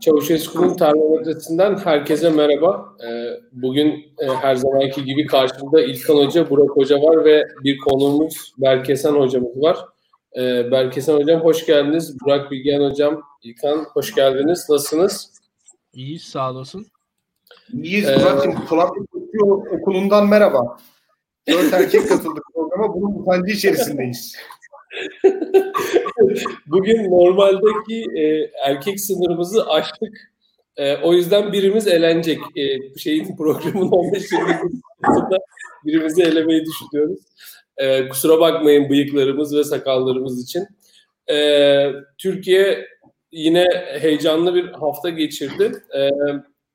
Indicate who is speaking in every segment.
Speaker 1: Çavuşesku'nun termometresinden herkese merhaba. Ee, bugün e, her zamanki gibi karşımda İlkan Hoca, Burak Hoca var ve bir konuğumuz Berkesen Hocamız var. Ee, Berkesen Hocam hoş geldiniz. Burak Bilgen Hocam, İlkan hoş geldiniz. Nasılsınız?
Speaker 2: İyiyiz, sağ olasın.
Speaker 3: İyiyiz ee, Burak'cığım. Kolombiya Okulu'ndan merhaba. Dört erkek katıldık programa. Bunun utancı içerisindeyiz.
Speaker 1: Bugün normaldeki e, erkek sınırımızı aştık. E, o yüzden birimiz elenecek. E, şeyin programın 15 dakikasında birimizi elemeyi düşünüyoruz. E, kusura bakmayın bıyıklarımız ve sakallarımız için. E, Türkiye yine heyecanlı bir hafta geçirdi. E,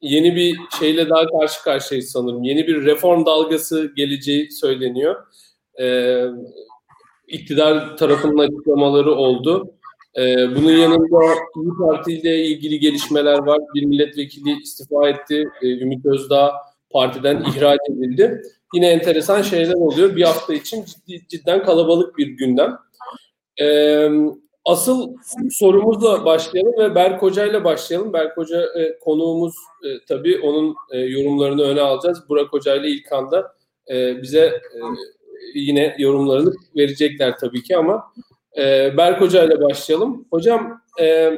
Speaker 1: yeni bir şeyle daha karşı karşıyayız sanırım. Yeni bir reform dalgası geleceği söyleniyor. E, iktidar tarafının açıklamaları oldu. Ee, bunun yanında İyi Parti ile ilgili gelişmeler var. Bir milletvekili istifa etti. Ee, Ümit Özdağ partiden ihraç edildi. Yine enteresan şeyler oluyor. Bir hafta için ciddi, cidden kalabalık bir gündem. Ee, asıl sorumuzla başlayalım ve Berk Hoca ile başlayalım. Berk Hoca e, konuğumuz e, tabii onun e, yorumlarını öne alacağız. Burak Hoca ile İlkan da e, bize e, yine yorumlarını verecekler tabii ki ama e, Berk Hoca ile başlayalım. Hocam e,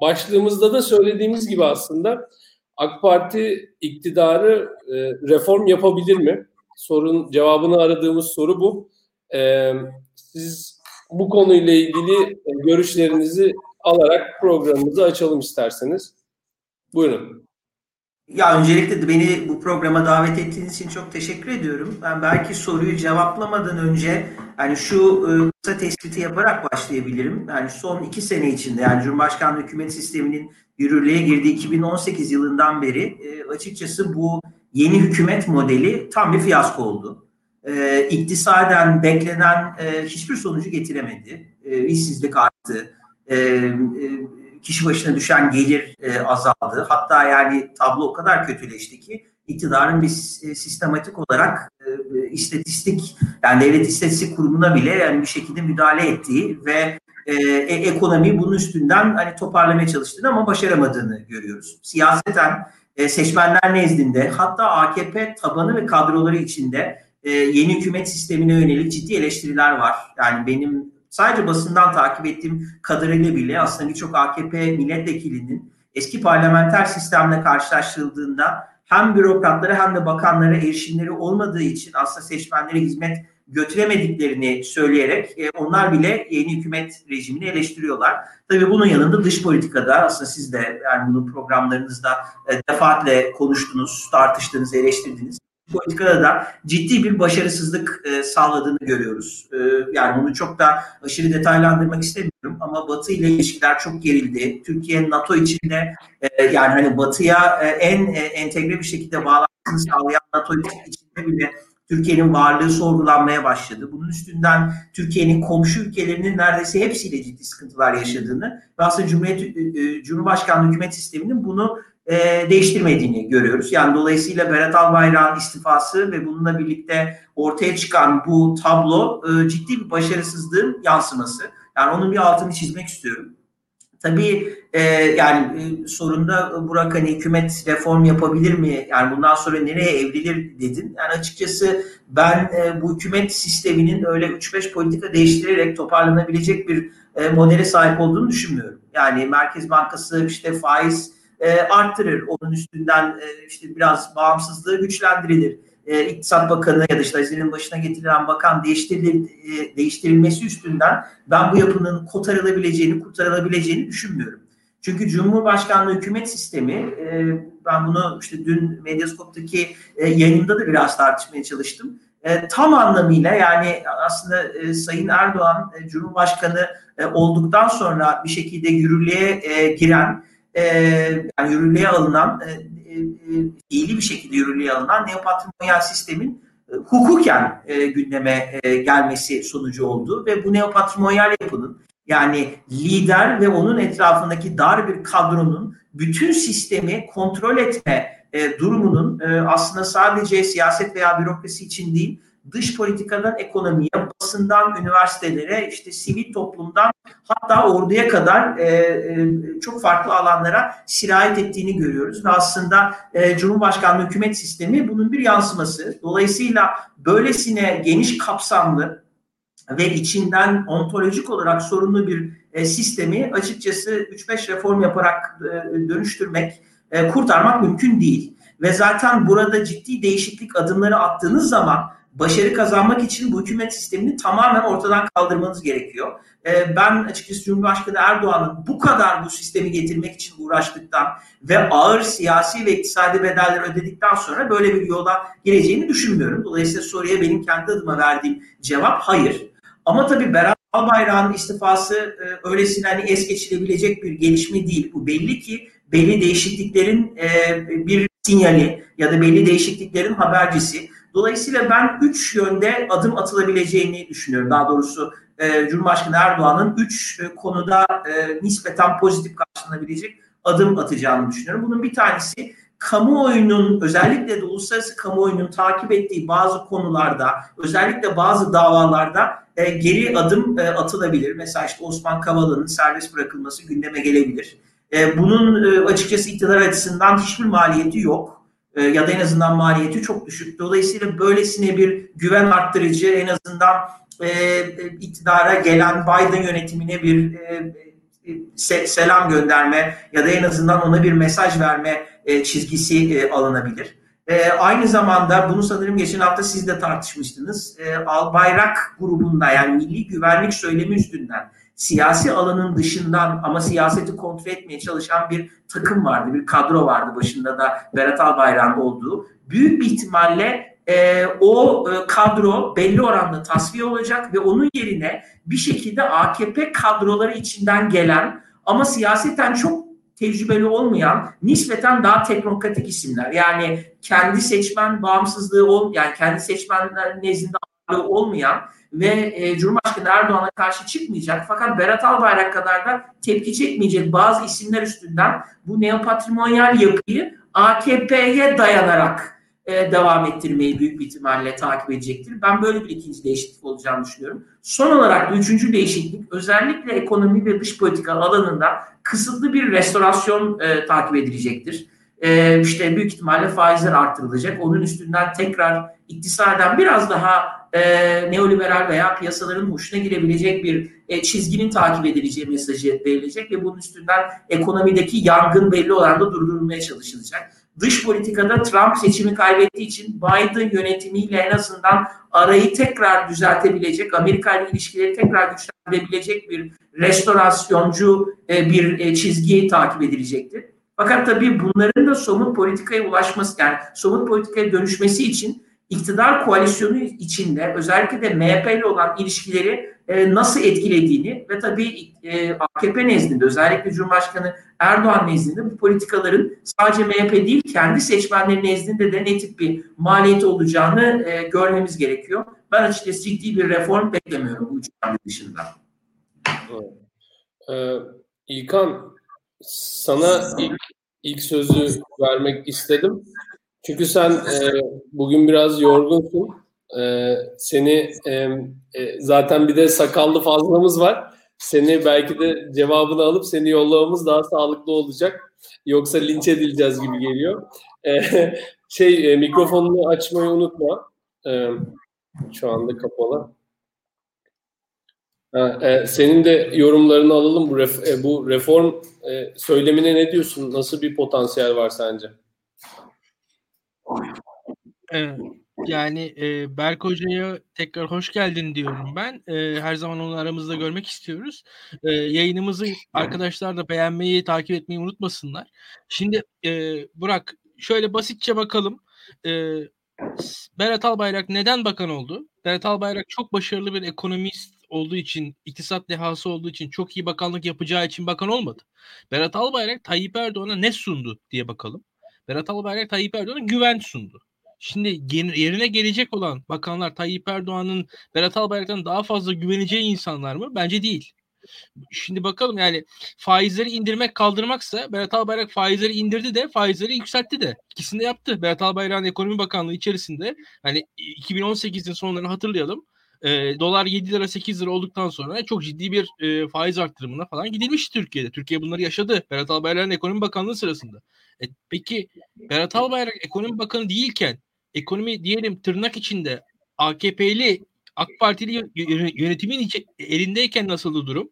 Speaker 1: başlığımızda da söylediğimiz gibi aslında AK Parti iktidarı e, reform yapabilir mi? Sorun cevabını aradığımız soru bu. E, siz bu konuyla ilgili e, görüşlerinizi alarak programımızı açalım isterseniz. Buyurun.
Speaker 4: Ya öncelikle beni bu programa davet ettiğiniz için çok teşekkür ediyorum. Ben belki soruyu cevaplamadan önce yani şu e, kısa tespiti yaparak başlayabilirim. Yani son iki sene içinde yani Cumhurbaşkanlığı hükümet sisteminin yürürlüğe girdiği 2018 yılından beri e, açıkçası bu yeni hükümet modeli tam bir fiyasko oldu. E, iktisaden beklenen e, hiçbir sonucu getiremedi. E, arttı. Kişi başına düşen gelir e, azaldı. Hatta yani tablo o kadar kötüleşti ki iktidarın bir e, sistematik olarak e, istatistik yani devlet istatistik kurumuna bile yani bir şekilde müdahale ettiği ve e, e, ekonomiyi bunun üstünden hani toparlamaya çalıştığını ama başaramadığını görüyoruz. Siyaseten e, seçmenler nezdinde hatta AKP tabanı ve kadroları içinde e, yeni hükümet sistemine yönelik ciddi eleştiriler var. Yani benim sadece basından takip ettiğim kadarıyla bile aslında birçok AKP milletvekilinin eski parlamenter sistemle karşılaştırıldığında hem bürokratlara hem de bakanlara erişimleri olmadığı için aslında seçmenlere hizmet götüremediklerini söyleyerek e, onlar bile yeni hükümet rejimini eleştiriyorlar. Tabii bunun yanında dış politikada aslında siz de yani bunu programlarınızda e, defaatle konuştunuz, tartıştığınız, eleştirdiniz politikada da ciddi bir başarısızlık e, sağladığını görüyoruz. E, yani bunu çok da aşırı detaylandırmak istemiyorum ama Batı ile ilişkiler çok gerildi. Türkiye NATO içinde e, yani hani Batı'ya e, en e, entegre bir şekilde bağlantısını sağlayan NATO içinde bile Türkiye'nin varlığı sorgulanmaya başladı. Bunun üstünden Türkiye'nin komşu ülkelerinin neredeyse hepsiyle ciddi sıkıntılar yaşadığını ve aslında Cumhuriyet, e, e Cumhurbaşkanlığı hükümet sisteminin bunu e, değiştirmediğini görüyoruz. Yani dolayısıyla Berat Albayrak'ın istifası ve bununla birlikte ortaya çıkan bu tablo e, ciddi bir başarısızlığın yansıması. Yani onun bir altını çizmek istiyorum. Tabii e, yani e, sorunda Burak hani hükümet reform yapabilir mi? Yani bundan sonra nereye evrilir dedin. Yani açıkçası ben e, bu hükümet sisteminin öyle 3-5 politika değiştirerek toparlanabilecek bir e, modele sahip olduğunu düşünmüyorum. Yani Merkez Bankası işte faiz e, arttırır. Onun üstünden e, işte biraz bağımsızlığı güçlendirilir. E, İktisat Bakanı ya da işte Hazine'nin başına getirilen bakan değiştiril, e, değiştirilmesi üstünden ben bu yapının kotarılabileceğini, kurtarılabileceğini düşünmüyorum. Çünkü Cumhurbaşkanlığı hükümet sistemi, ben bunu işte dün Medyaskop'taki e, yayınımda da biraz tartışmaya çalıştım. Tam anlamıyla yani aslında Sayın Erdoğan Cumhurbaşkanı olduktan sonra bir şekilde yürürlüğe giren e, yani yürürlüğe alınan e, e, bir şekilde yürürlüğe alınan neopatrimonyal sistemin e, hukuken e, gündeme e, gelmesi sonucu oldu ve bu neopatrimonyal yapının yani lider ve onun etrafındaki dar bir kadronun bütün sistemi kontrol etme e, durumunun e, aslında sadece siyaset veya bürokrasi için değil dış politikadan ekonomiye, basından üniversitelere, işte sivil toplumdan hatta orduya kadar e, e, çok farklı alanlara sirayet ettiğini görüyoruz. Ve aslında e, Cumhurbaşkanlığı hükümet sistemi bunun bir yansıması. Dolayısıyla böylesine geniş kapsamlı ve içinden ontolojik olarak sorunlu bir e, sistemi açıkçası 3-5 reform yaparak e, dönüştürmek, e, kurtarmak mümkün değil. Ve zaten burada ciddi değişiklik adımları attığınız zaman başarı kazanmak için bu hükümet sistemini tamamen ortadan kaldırmanız gerekiyor. E, ben açıkçası Cumhurbaşkanı Erdoğan'ın bu kadar bu sistemi getirmek için uğraştıktan ve ağır siyasi ve iktisadi bedeller ödedikten sonra böyle bir yola gireceğini düşünmüyorum. Dolayısıyla soruya benim kendi adıma verdiğim cevap hayır. Ama tabii Berat Albayrak'ın istifası e, öylesine hani es geçilebilecek bir gelişme değil. Bu belli ki belli değişikliklerin e, bir sinyali ya da belli değişikliklerin habercisi. Dolayısıyla ben üç yönde adım atılabileceğini düşünüyorum. Daha doğrusu e, Cumhurbaşkanı Erdoğan'ın üç e, konuda e, nispeten pozitif karşılanabilecek adım atacağını düşünüyorum. Bunun bir tanesi kamuoyunun özellikle de uluslararası kamuoyunun takip ettiği bazı konularda özellikle bazı davalarda e, geri adım e, atılabilir. Mesela işte Osman Kavala'nın serbest bırakılması gündeme gelebilir. E, bunun e, açıkçası iktidar açısından hiçbir maliyeti yok. E, ya da en azından maliyeti çok düşük. Dolayısıyla böylesine bir güven arttırıcı en azından e, e iktidara gelen Biden yönetimine bir e, se, selam gönderme ya da en azından ona bir mesaj verme e, çizgisi e, alınabilir. E, aynı zamanda bunu sanırım geçen hafta siz de tartışmıştınız. E, Albayrak grubunda yani milli güvenlik söylemi üstünden siyasi alanın dışından ama siyaseti kontrol etmeye çalışan bir takım vardı, bir kadro vardı başında da Berat Albayrak'ın olduğu. Büyük bir ihtimalle e, o e, kadro belli oranda tasfiye olacak ve onun yerine bir şekilde AKP kadroları içinden gelen ama siyaseten çok tecrübeli olmayan nispeten daha teknokratik isimler. Yani kendi seçmen bağımsızlığı ol, yani kendi seçmenler nezdinde ağırlığı olmayan ve e, Cumhurbaşkanı Erdoğan'a karşı çıkmayacak fakat Berat Albayrak kadar da tepki çekmeyecek bazı isimler üstünden bu neopatrimonyal yapıyı AKP'ye dayanarak e, devam ettirmeyi büyük bir ihtimalle takip edecektir. Ben böyle bir ikinci değişiklik olacağını düşünüyorum. Son olarak üçüncü değişiklik özellikle ekonomi ve dış politika alanında kısıtlı bir restorasyon e, takip edilecektir. E, işte büyük ihtimalle faizler artırılacak. Onun üstünden tekrar iktisaden biraz daha e, neoliberal veya piyasaların hoşuna girebilecek bir e, çizginin takip edileceği mesajı verilecek ve bunun üstünden ekonomideki yangın belli oranda durdurulmaya çalışılacak dış politikada Trump seçimi kaybettiği için Biden yönetimiyle en azından arayı tekrar düzeltebilecek, Amerika ile ilişkileri tekrar güçlendirebilecek bir restorasyoncu e, bir e, çizgiyi takip edilecektir. Fakat tabii bunların da somut politikaya ulaşması yani somut politikaya dönüşmesi için iktidar koalisyonu içinde özellikle de MHP ile olan ilişkileri e, nasıl etkilediğini ve tabii e, AKP nezdinde özellikle Cumhurbaşkanı Erdoğan nezdinde bu politikaların sadece MHP değil kendi seçmenleri nezdinde de ne tip bir maliyeti olacağını e, görmemiz gerekiyor. Ben açıkçası ciddi bir reform beklemiyorum bu üç dışında.
Speaker 1: Ee, İlkan sana ilk, ilk sözü vermek istedim. Çünkü sen e, bugün biraz yorgunsun. E, seni e, e, zaten bir de sakallı fazlamız var. Seni belki de cevabını alıp seni yollamamız daha sağlıklı olacak. Yoksa linç edileceğiz gibi geliyor. E, şey e, mikrofonunu açmayı unutma. E, şu anda kapalı. Ha, e, senin de yorumlarını alalım bu ref, e, bu reform e, söylemine ne diyorsun? Nasıl bir potansiyel var sence?
Speaker 2: Evet. Yani e, Berk Hoca'ya tekrar hoş geldin diyorum ben. E, her zaman onu aramızda görmek istiyoruz. E, yayınımızı arkadaşlar da beğenmeyi, takip etmeyi unutmasınlar. Şimdi e, Burak şöyle basitçe bakalım. E, Berat Albayrak neden bakan oldu? Berat Albayrak çok başarılı bir ekonomist olduğu için, iktisat dehası olduğu için, çok iyi bakanlık yapacağı için bakan olmadı. Berat Albayrak Tayyip Erdoğan'a ne sundu diye bakalım. Berat Albayrak Tayyip Erdoğan'a güven sundu. Şimdi yerine gelecek olan bakanlar Tayyip Erdoğan'ın Berat Albayrak'tan daha fazla güveneceği insanlar mı? Bence değil. Şimdi bakalım yani faizleri indirmek kaldırmaksa Berat Albayrak faizleri indirdi de faizleri yükseltti de. İkisini de yaptı. Berat Albayrak'ın ekonomi bakanlığı içerisinde hani 2018'in sonlarını hatırlayalım. E, dolar 7 lira 8 lira olduktan sonra çok ciddi bir e, faiz arttırımına falan gidilmişti Türkiye'de. Türkiye bunları yaşadı. Berat Albayrak'ın ekonomi bakanlığı sırasında. E, peki Berat Albayrak ekonomi bakanı değilken ekonomi diyelim tırnak içinde AKP'li AK Partili yönetimin elindeyken nasıldı durum?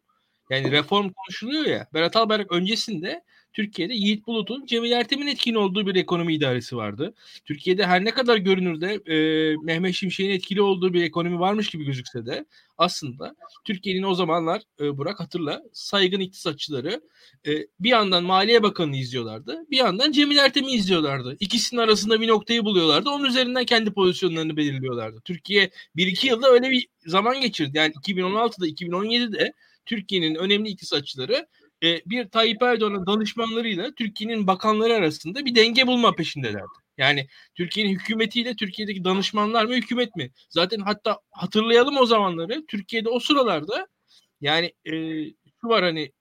Speaker 2: Yani reform konuşuluyor ya. Berat Albayrak öncesinde Türkiye'de Yiğit Bulut'un Cemil Ertem'in etkin olduğu bir ekonomi idaresi vardı. Türkiye'de her ne kadar görünürde e, Mehmet Şimşek'in etkili olduğu bir ekonomi varmış gibi gözükse de aslında Türkiye'nin o zamanlar e, Burak hatırla saygın iktisatçıları e, bir yandan Maliye Bakanı'nı izliyorlardı. Bir yandan Cemil Ertem'i izliyorlardı. İkisinin arasında bir noktayı buluyorlardı. Onun üzerinden kendi pozisyonlarını belirliyorlardı. Türkiye bir iki yılda öyle bir zaman geçirdi. Yani 2016'da 2017'de Türkiye'nin önemli iktisatçıları e, bir Tayyip Erdoğan'ın danışmanlarıyla Türkiye'nin bakanları arasında bir denge bulma peşindelerdi. Yani Türkiye'nin hükümetiyle Türkiye'deki danışmanlar mı hükümet mi? Zaten hatta hatırlayalım o zamanları. Türkiye'de o sıralarda yani e, şu var hani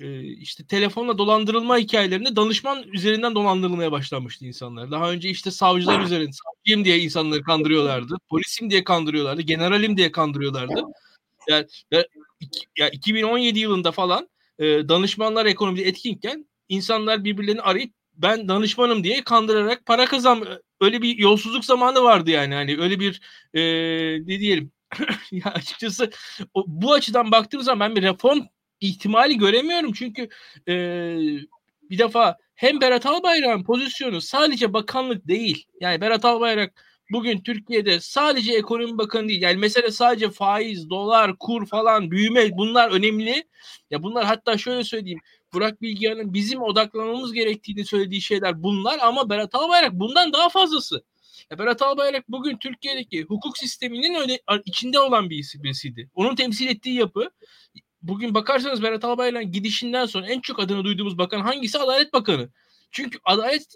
Speaker 2: e, işte telefonla dolandırılma hikayelerinde danışman üzerinden dolandırılmaya başlanmıştı insanlar. Daha önce işte savcılar üzerinden savcıyım diye insanları kandırıyorlardı. Polisim diye kandırıyorlardı. Generalim diye kandırıyorlardı. Yani, ya 2017 yılında falan e, danışmanlar ekonomide etkinken insanlar birbirlerini arayıp ben danışmanım diye kandırarak para kazan öyle bir yolsuzluk zamanı vardı yani. Hani öyle bir e, ne diyelim? Ya açıkçası o, bu açıdan baktığım zaman ben bir reform ihtimali göremiyorum. Çünkü e, bir defa hem Berat Albayrak'ın pozisyonu sadece bakanlık değil yani Berat Albayrak bugün Türkiye'de sadece ekonomi bakanı değil. Yani mesele sadece faiz, dolar, kur falan, büyüme bunlar önemli. Ya bunlar hatta şöyle söyleyeyim. Burak Bilgehan'ın bizim odaklanmamız gerektiğini söylediği şeyler bunlar ama Berat Albayrak bundan daha fazlası. Ya Berat Albayrak bugün Türkiye'deki hukuk sisteminin öyle içinde olan bir birisiydi. Onun temsil ettiği yapı bugün bakarsanız Berat Albayrak'ın gidişinden sonra en çok adını duyduğumuz bakan hangisi? Adalet Bakanı. Çünkü adalet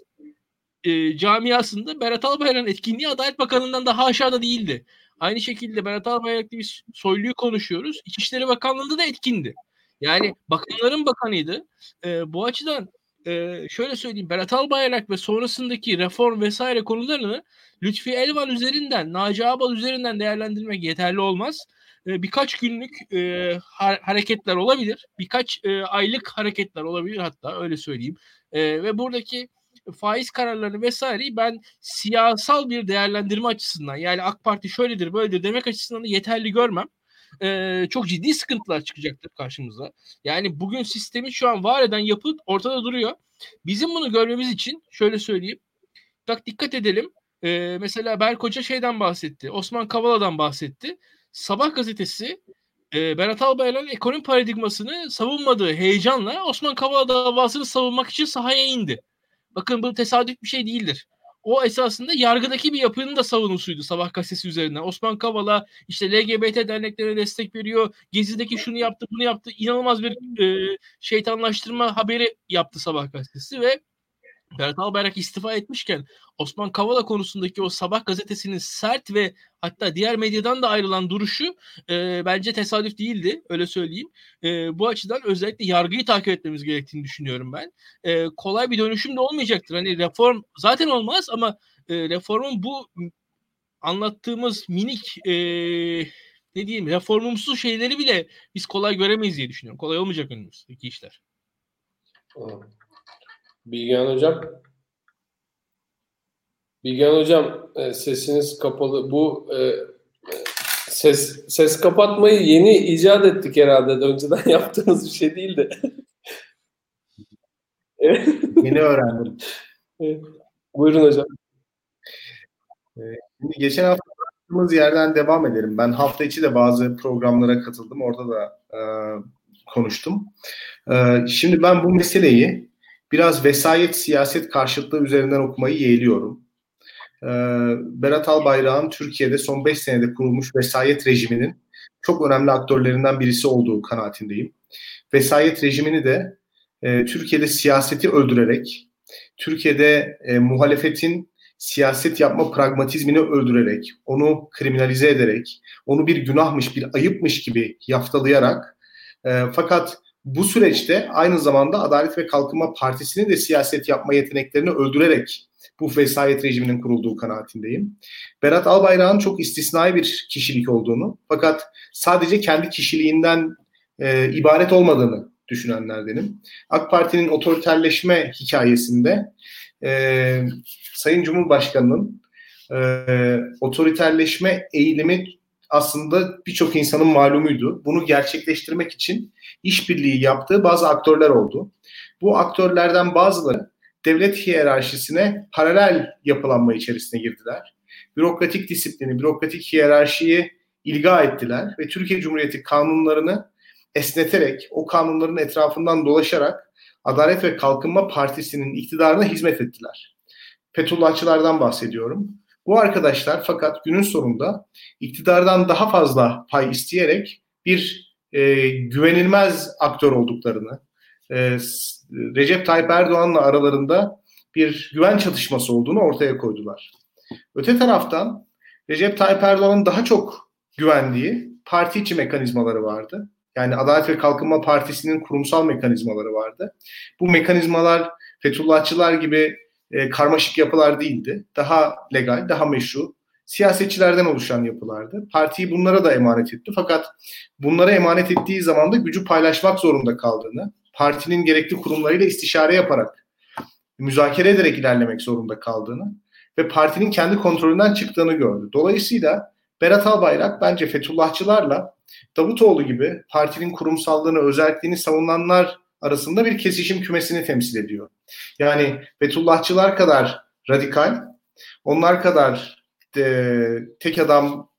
Speaker 2: e, camiasında Berat Albayrak'ın etkinliği Adalet Bakanı'ndan daha aşağıda değildi. Aynı şekilde Berat Albayrak'la biz Soylu'yu konuşuyoruz. İçişleri Bakanlığı'nda da etkindi. Yani bakanların bakanıydı. E, bu açıdan e, şöyle söyleyeyim Berat Albayrak ve sonrasındaki reform vesaire konularını Lütfi Elvan üzerinden, Naci Abal üzerinden değerlendirmek yeterli olmaz. E, birkaç günlük e, ha- hareketler olabilir. Birkaç e, aylık hareketler olabilir hatta öyle söyleyeyim. E, ve buradaki faiz kararlarını vesaireyi ben siyasal bir değerlendirme açısından yani AK Parti şöyledir böyledir demek açısından da yeterli görmem. Ee, çok ciddi sıkıntılar çıkacaktır karşımıza. Yani bugün sistemi şu an var eden yapı ortada duruyor. Bizim bunu görmemiz için şöyle söyleyeyim. Bak dikkat edelim. Ee, mesela Berk Hoca şeyden bahsetti. Osman Kavala'dan bahsetti. Sabah gazetesi e, Berat Albayrak'ın ekonomi paradigmasını savunmadığı heyecanla Osman Kavala davasını savunmak için sahaya indi. Bakın bu tesadüf bir şey değildir. O esasında yargıdaki bir yapının da savunusuydu Sabah gazetesi üzerinden. Osman Kavala işte LGBT derneklerine destek veriyor. Gezi'deki şunu yaptı bunu yaptı. İnanılmaz bir e, şeytanlaştırma haberi yaptı Sabah gazetesi ve Berat Albayrak istifa etmişken Osman Kavala konusundaki o sabah gazetesinin sert ve hatta diğer medyadan da ayrılan duruşu e, bence tesadüf değildi öyle söyleyeyim. E, bu açıdan özellikle yargıyı takip etmemiz gerektiğini düşünüyorum ben. E, kolay bir dönüşüm de olmayacaktır. Hani reform zaten olmaz ama e, reformun bu anlattığımız minik e, ne diyeyim reformumsu şeyleri bile biz kolay göremeyiz diye düşünüyorum. Kolay olmayacak önümüzdeki işler.
Speaker 1: Bilgehan Hocam. Bilgehan Hocam e, sesiniz kapalı. Bu e, ses ses kapatmayı yeni icat ettik herhalde. Önceden yaptığımız bir şey değildi.
Speaker 3: Yeni öğrendim.
Speaker 1: Evet. Buyurun hocam.
Speaker 3: E, şimdi geçen hafta bıraktığımız yerden devam edelim. Ben hafta içi de bazı programlara katıldım. Orada da e, konuştum. E, şimdi ben bu meseleyi biraz vesayet siyaset karşıtlığı üzerinden okumayı yeğliyorum. Ee, Berat Albayrak'ın Türkiye'de son 5 senede kurulmuş vesayet rejiminin çok önemli aktörlerinden birisi olduğu kanaatindeyim. Vesayet rejimini de e, Türkiye'de siyaseti öldürerek, Türkiye'de e, muhalefetin siyaset yapma pragmatizmini öldürerek, onu kriminalize ederek, onu bir günahmış, bir ayıpmış gibi yaftalayarak E, fakat bu süreçte aynı zamanda Adalet ve Kalkınma Partisi'nin de siyaset yapma yeteneklerini öldürerek bu vesayet rejiminin kurulduğu kanaatindeyim. Berat Albayrak'ın çok istisnai bir kişilik olduğunu fakat sadece kendi kişiliğinden e, ibaret olmadığını düşünenlerdenim. AK Parti'nin otoriterleşme hikayesinde e, Sayın Cumhurbaşkanı'nın e, otoriterleşme eğilimi aslında birçok insanın malumuydu. Bunu gerçekleştirmek için işbirliği yaptığı bazı aktörler oldu. Bu aktörlerden bazıları devlet hiyerarşisine paralel yapılanma içerisine girdiler. Bürokratik disiplini, bürokratik hiyerarşiyi ilga ettiler ve Türkiye Cumhuriyeti kanunlarını esneterek, o kanunların etrafından dolaşarak Adalet ve Kalkınma Partisi'nin iktidarına hizmet ettiler. Fethullahçılardan bahsediyorum. Bu arkadaşlar fakat günün sonunda iktidardan daha fazla pay isteyerek bir e, güvenilmez aktör olduklarını, e, Recep Tayyip Erdoğan'la aralarında bir güven çatışması olduğunu ortaya koydular. Öte taraftan Recep Tayyip Erdoğan'ın daha çok güvendiği parti içi mekanizmaları vardı. Yani Adalet ve Kalkınma Partisi'nin kurumsal mekanizmaları vardı. Bu mekanizmalar Fethullahçılar gibi e, karmaşık yapılar değildi. Daha legal, daha meşru, siyasetçilerden oluşan yapılardı. Partiyi bunlara da emanet etti. Fakat bunlara emanet ettiği zaman da gücü paylaşmak zorunda kaldığını, partinin gerekli kurumlarıyla istişare yaparak, müzakere ederek ilerlemek zorunda kaldığını ve partinin kendi kontrolünden çıktığını gördü. Dolayısıyla Berat Albayrak bence Fethullahçılarla Davutoğlu gibi partinin kurumsallığını, özelliğini savunanlar arasında bir kesişim kümesini temsil ediyor. Yani Fethullahçılar kadar radikal, onlar kadar e, tek adam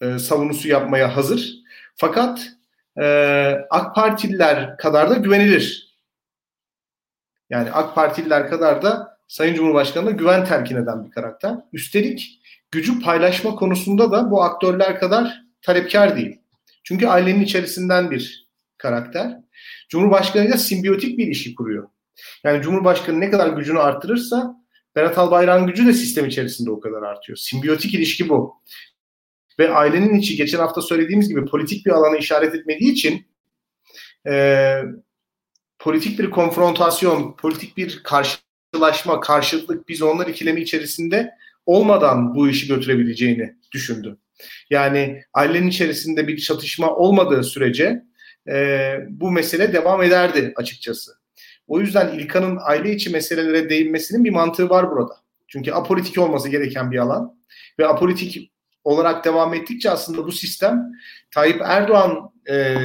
Speaker 3: e, savunusu yapmaya hazır. Fakat e, AK Partililer kadar da güvenilir. Yani AK Partililer kadar da Sayın Cumhurbaşkanı'na güven telkin eden bir karakter. Üstelik gücü paylaşma konusunda da bu aktörler kadar talepkar değil. Çünkü ailenin içerisinden bir karakter. Cumhurbaşkanıyla simbiyotik bir ilişki kuruyor. Yani Cumhurbaşkanı ne kadar gücünü arttırırsa Berat Albayrak'ın gücü de sistem içerisinde o kadar artıyor. Simbiyotik ilişki bu. Ve ailenin içi geçen hafta söylediğimiz gibi politik bir alana işaret etmediği için e, politik bir konfrontasyon, politik bir karşılaşma, karşılıklık biz onlar ikilemi içerisinde olmadan bu işi götürebileceğini düşündü. Yani ailenin içerisinde bir çatışma olmadığı sürece e, bu mesele devam ederdi açıkçası. O yüzden İlkan'ın aile içi meselelere değinmesinin bir mantığı var burada. Çünkü apolitik olması gereken bir alan ve apolitik olarak devam ettikçe aslında bu sistem Tayyip Erdoğan e,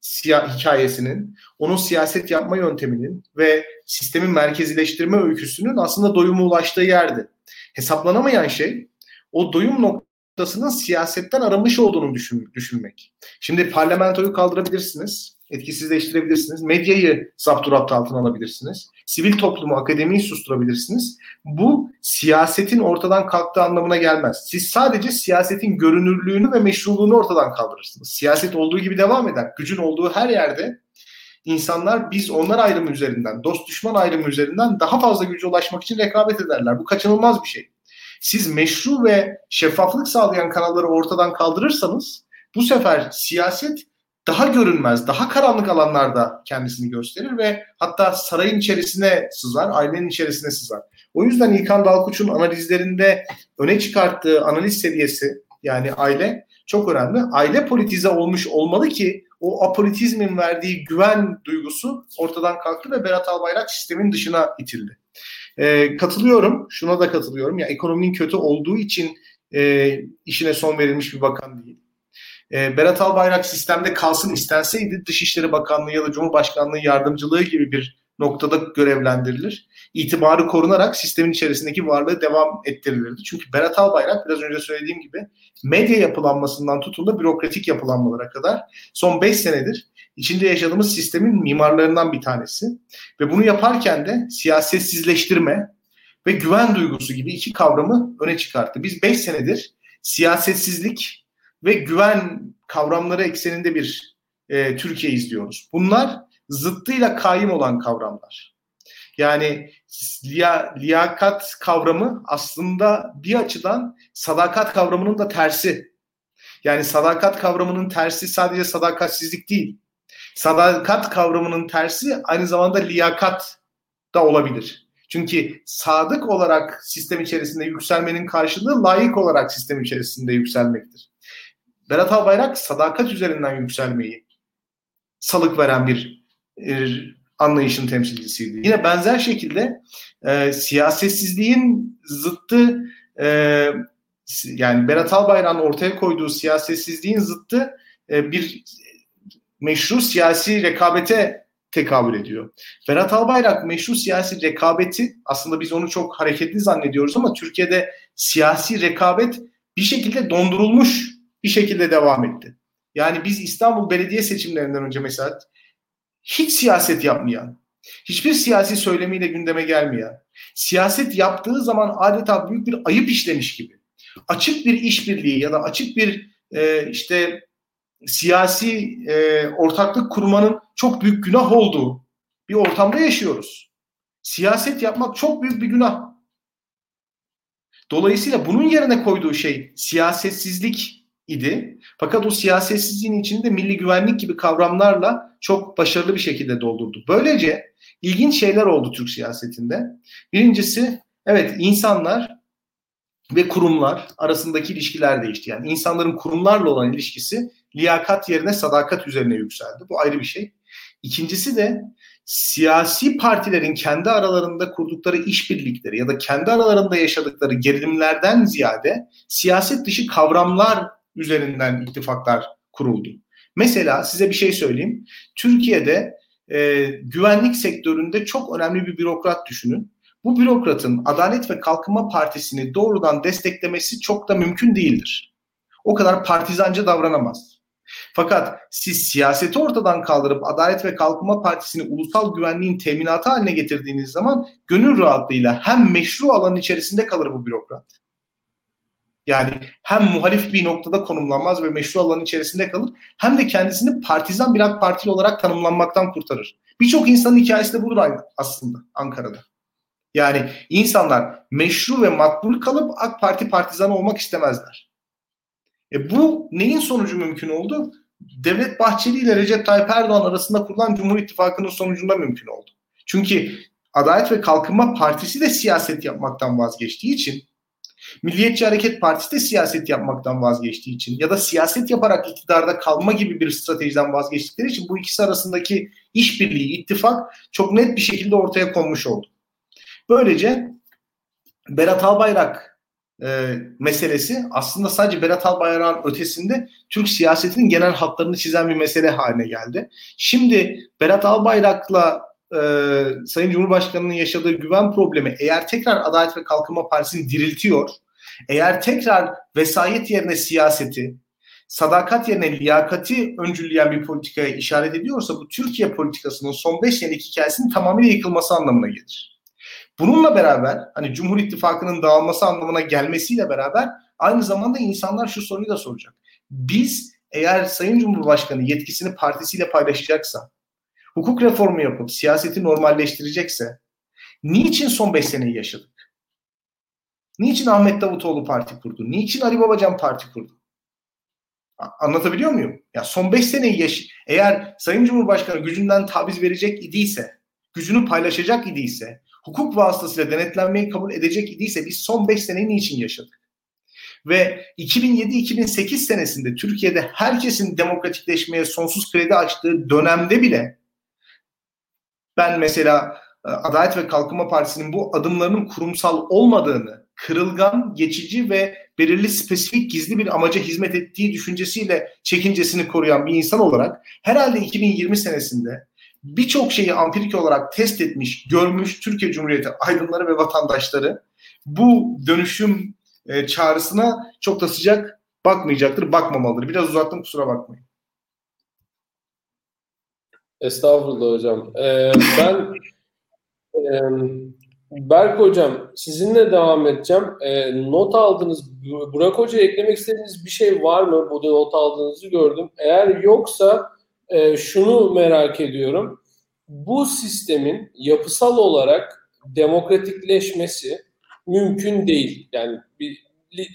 Speaker 3: siya- hikayesinin, onun siyaset yapma yönteminin ve sistemin merkezileştirme öyküsünün aslında doyuma ulaştığı yerdi. Hesaplanamayan şey o doyum noktasının siyasetten aramış olduğunu düşün, düşünmek. Şimdi parlamentoyu kaldırabilirsiniz, etkisizleştirebilirsiniz, medyayı zapturapt altına alabilirsiniz, sivil toplumu, akademiyi susturabilirsiniz. Bu siyasetin ortadan kalktığı anlamına gelmez. Siz sadece siyasetin görünürlüğünü ve meşruluğunu ortadan kaldırırsınız. Siyaset olduğu gibi devam eder. Gücün olduğu her yerde insanlar biz onlar ayrımı üzerinden, dost düşman ayrımı üzerinden daha fazla güce ulaşmak için rekabet ederler. Bu kaçınılmaz bir şey. Siz meşru ve şeffaflık sağlayan kanalları ortadan kaldırırsanız bu sefer siyaset daha görünmez, daha karanlık alanlarda kendisini gösterir ve hatta sarayın içerisine sızar, ailenin içerisine sızar. O yüzden İlkan Dalkuç'un analizlerinde öne çıkarttığı analiz seviyesi yani aile çok önemli. Aile politize olmuş olmalı ki o apolitizmin verdiği güven duygusu ortadan kalktı ve Berat Albayrak sistemin dışına itildi. E, katılıyorum, şuna da katılıyorum. Ya ekonominin kötü olduğu için e, işine son verilmiş bir bakan değil. E, Berat Albayrak sistemde kalsın istenseydi Dışişleri Bakanlığı ya da Cumhurbaşkanlığı yardımcılığı gibi bir noktada görevlendirilir. İtibarı korunarak sistemin içerisindeki varlığı devam ettirilirdi. Çünkü Berat Albayrak biraz önce söylediğim gibi medya yapılanmasından tutun da bürokratik yapılanmalara kadar son 5 senedir içinde yaşadığımız sistemin mimarlarından bir tanesi. Ve bunu yaparken de siyasetsizleştirme ve güven duygusu gibi iki kavramı öne çıkarttı. Biz 5 senedir siyasetsizlik ve güven kavramları ekseninde bir e, Türkiye izliyoruz. Bunlar zıttıyla kaim olan kavramlar. Yani liya, liyakat kavramı aslında bir açıdan sadakat kavramının da tersi. Yani sadakat kavramının tersi sadece sadakatsizlik değil. Sadakat kavramının tersi aynı zamanda liyakat da olabilir. Çünkü sadık olarak sistem içerisinde yükselmenin karşılığı layık olarak sistem içerisinde yükselmektir. Berat Albayrak sadakat üzerinden yükselmeyi salık veren bir e, anlayışın temsilcisiydi. Yine benzer şekilde e, siyasetsizliğin zıttı e, yani Berat Albayrak'ın ortaya koyduğu siyasetsizliğin zıttı e, bir meşru siyasi rekabete tekabül ediyor. Berat Albayrak meşru siyasi rekabeti aslında biz onu çok hareketli zannediyoruz ama Türkiye'de siyasi rekabet bir şekilde dondurulmuş bir şekilde devam etti. Yani biz İstanbul Belediye seçimlerinden önce mesela hiç siyaset yapmayan, hiçbir siyasi söylemiyle gündeme gelmeyen, siyaset yaptığı zaman adeta büyük bir ayıp işlemiş gibi, açık bir işbirliği ya da açık bir e, işte siyasi e, ortaklık kurmanın çok büyük günah olduğu bir ortamda yaşıyoruz. Siyaset yapmak çok büyük bir günah. Dolayısıyla bunun yerine koyduğu şey siyasetsizlik idi. Fakat o siyasetsizliğin içinde milli güvenlik gibi kavramlarla çok başarılı bir şekilde doldurdu. Böylece ilginç şeyler oldu Türk siyasetinde. Birincisi evet insanlar ve kurumlar arasındaki ilişkiler değişti. Yani insanların kurumlarla olan ilişkisi liyakat yerine sadakat üzerine yükseldi. Bu ayrı bir şey. İkincisi de siyasi partilerin kendi aralarında kurdukları işbirlikleri ya da kendi aralarında yaşadıkları gerilimlerden ziyade siyaset dışı kavramlar üzerinden ittifaklar kuruldu. Mesela size bir şey söyleyeyim. Türkiye'de e, güvenlik sektöründe çok önemli bir bürokrat düşünün. Bu bürokratın Adalet ve Kalkınma Partisi'ni doğrudan desteklemesi çok da mümkün değildir. O kadar partizanca davranamaz. Fakat siz siyaseti ortadan kaldırıp Adalet ve Kalkınma Partisi'ni ulusal güvenliğin teminatı haline getirdiğiniz zaman gönül rahatlığıyla hem meşru alanın içerisinde kalır bu bürokrat. Yani hem muhalif bir noktada konumlanmaz ve meşru alanın içerisinde kalır hem de kendisini partizan bir AK Partili olarak tanımlanmaktan kurtarır. Birçok insanın hikayesi de budur aslında Ankara'da. Yani insanlar meşru ve makbul kalıp AK Parti partizanı olmak istemezler. E bu neyin sonucu mümkün oldu? Devlet Bahçeli ile Recep Tayyip Erdoğan arasında kurulan Cumhur İttifakı'nın sonucunda mümkün oldu. Çünkü Adalet ve Kalkınma Partisi de siyaset yapmaktan vazgeçtiği için Milliyetçi Hareket Partisi de siyaset yapmaktan vazgeçtiği için ya da siyaset yaparak iktidarda kalma gibi bir stratejiden vazgeçtikleri için bu ikisi arasındaki işbirliği, ittifak çok net bir şekilde ortaya konmuş oldu. Böylece Berat Albayrak e, meselesi aslında sadece Berat Albayrak'ın ötesinde Türk siyasetinin genel hatlarını çizen bir mesele haline geldi. Şimdi Berat Albayrak'la e, Sayın Cumhurbaşkanı'nın yaşadığı güven problemi eğer tekrar Adalet ve Kalkınma Partisi'ni diriltiyor, eğer tekrar vesayet yerine siyaseti, sadakat yerine liyakati öncülleyen bir politikaya işaret ediyorsa bu Türkiye politikasının son 5 senelik hikayesinin tamamıyla yıkılması anlamına gelir. Bununla beraber hani Cumhur İttifakı'nın dağılması anlamına gelmesiyle beraber aynı zamanda insanlar şu soruyu da soracak. Biz eğer Sayın Cumhurbaşkanı yetkisini partisiyle paylaşacaksa, hukuk reformu yapıp siyaseti normalleştirecekse niçin son 5 seneyi yaşadık? Niçin Ahmet Davutoğlu parti kurdu? Niçin Ali Babacan parti kurdu? Anlatabiliyor muyum? Ya son 5 seneyi yaş eğer Sayın Cumhurbaşkanı gücünden tabiz verecek idiyse, gücünü paylaşacak idiyse, hukuk vasıtasıyla denetlenmeyi kabul edecek idiyse biz son 5 seneyi niçin yaşadık? Ve 2007-2008 senesinde Türkiye'de herkesin demokratikleşmeye sonsuz kredi açtığı dönemde bile ben mesela e, Adalet ve Kalkınma Partisi'nin bu adımlarının kurumsal olmadığını, kırılgan, geçici ve belirli spesifik gizli bir amaca hizmet ettiği düşüncesiyle çekincesini koruyan bir insan olarak herhalde 2020 senesinde birçok şeyi ampirik olarak test etmiş, görmüş Türkiye Cumhuriyeti aydınları ve vatandaşları bu dönüşüm e, çağrısına çok da sıcak bakmayacaktır, bakmamalıdır. Biraz uzattım kusura bakmayın.
Speaker 1: Estağfurullah hocam. Ee, ben e, Berk hocam sizinle devam edeceğim. E, not aldınız. Burak Hoca eklemek istediğiniz bir şey var mı? Bu da not aldığınızı gördüm. Eğer yoksa e, şunu merak ediyorum. Bu sistemin yapısal olarak demokratikleşmesi mümkün değil. Yani bir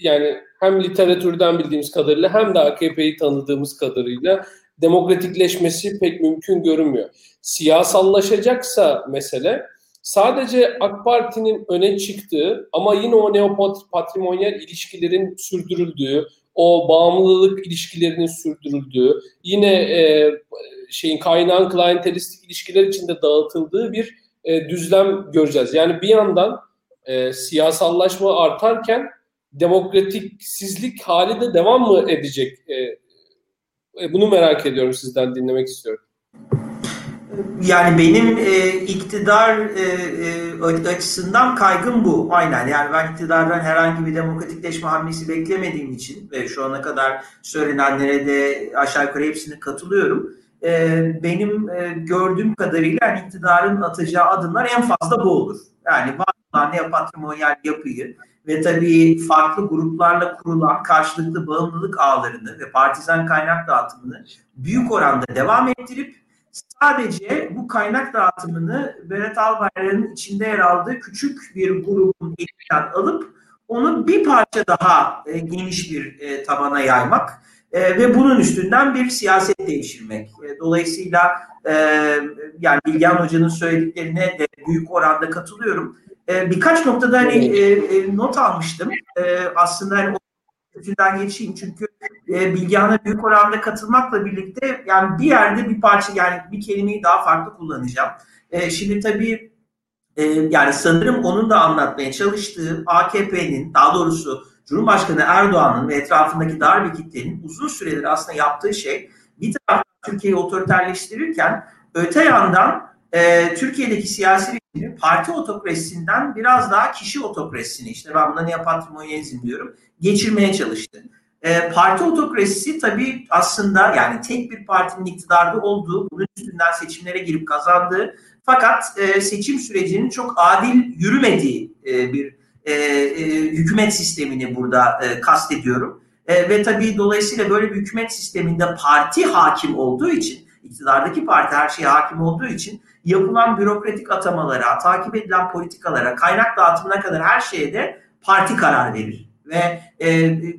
Speaker 1: yani hem literatürden bildiğimiz kadarıyla hem de AKP'yi tanıdığımız kadarıyla demokratikleşmesi pek mümkün görünmüyor. Siyasallaşacaksa mesele sadece AK Parti'nin öne çıktığı ama yine o neopatrimonyal ilişkilerin sürdürüldüğü, o bağımlılık ilişkilerinin sürdürüldüğü, yine e, şeyin kaynağın klientelistik ilişkiler içinde dağıtıldığı bir e, düzlem göreceğiz. Yani bir yandan e, siyasallaşma artarken demokratiksizlik hali de devam mı edecek? E, e, bunu merak ediyorum sizden dinlemek istiyorum.
Speaker 4: Yani benim e, iktidar e, e, açısından kaygım bu. Aynen yani ben iktidardan herhangi bir demokratikleşme hamlesi beklemediğim için ve şu ana kadar söylenenlere de aşağı yukarı hepsine katılıyorum. E, benim e, gördüğüm kadarıyla yani iktidarın atacağı adımlar en fazla bu olur. Yani var neopatrimonyal yapıyı ve tabii farklı gruplarla kurulan karşılıklı bağımlılık ağlarını ve partizan kaynak dağıtımını büyük oranda devam ettirip sadece bu kaynak dağıtımını Berat Albayrak'ın içinde yer aldığı küçük bir grubun elinden alıp onu bir parça daha e, geniş bir e, tabana yaymak e, ve bunun üstünden bir siyaset değiştirmek. E, dolayısıyla e, yani Bilgehan Hoca'nın söylediklerine de büyük oranda katılıyorum. E, birkaç noktada hani e, e, not almıştım. E, aslında hani üstünden geçeyim çünkü e, Bilgehan'a büyük oranda katılmakla birlikte yani bir yerde bir parça yani bir kelimeyi daha farklı kullanacağım. E, şimdi tabii e, yani sanırım onun da anlatmaya çalıştığı AKP'nin daha doğrusu Cumhurbaşkanı Erdoğan'ın ve etrafındaki dar bir kitlenin uzun süredir aslında yaptığı şey bir taraftan Türkiye'yi otoriterleştirirken öte yandan e, Türkiye'deki siyasi rejimi parti otokrasisinden biraz daha kişi otokrasisine işte ben buna neopatrimonyalizm diyorum geçirmeye çalıştı. E, parti otokrasisi tabii aslında yani tek bir partinin iktidarda olduğu, bunun üstünden seçimlere girip kazandığı fakat e, seçim sürecinin çok adil yürümediği e, bir e, e, hükümet sistemini burada e, kastediyorum. E, ve tabii dolayısıyla böyle bir hükümet sisteminde parti hakim olduğu için, iktidardaki parti her şeye hakim olduğu için yapılan bürokratik atamalara, takip edilen politikalara, kaynak dağıtımına kadar her şeye de parti karar verir. Ve e,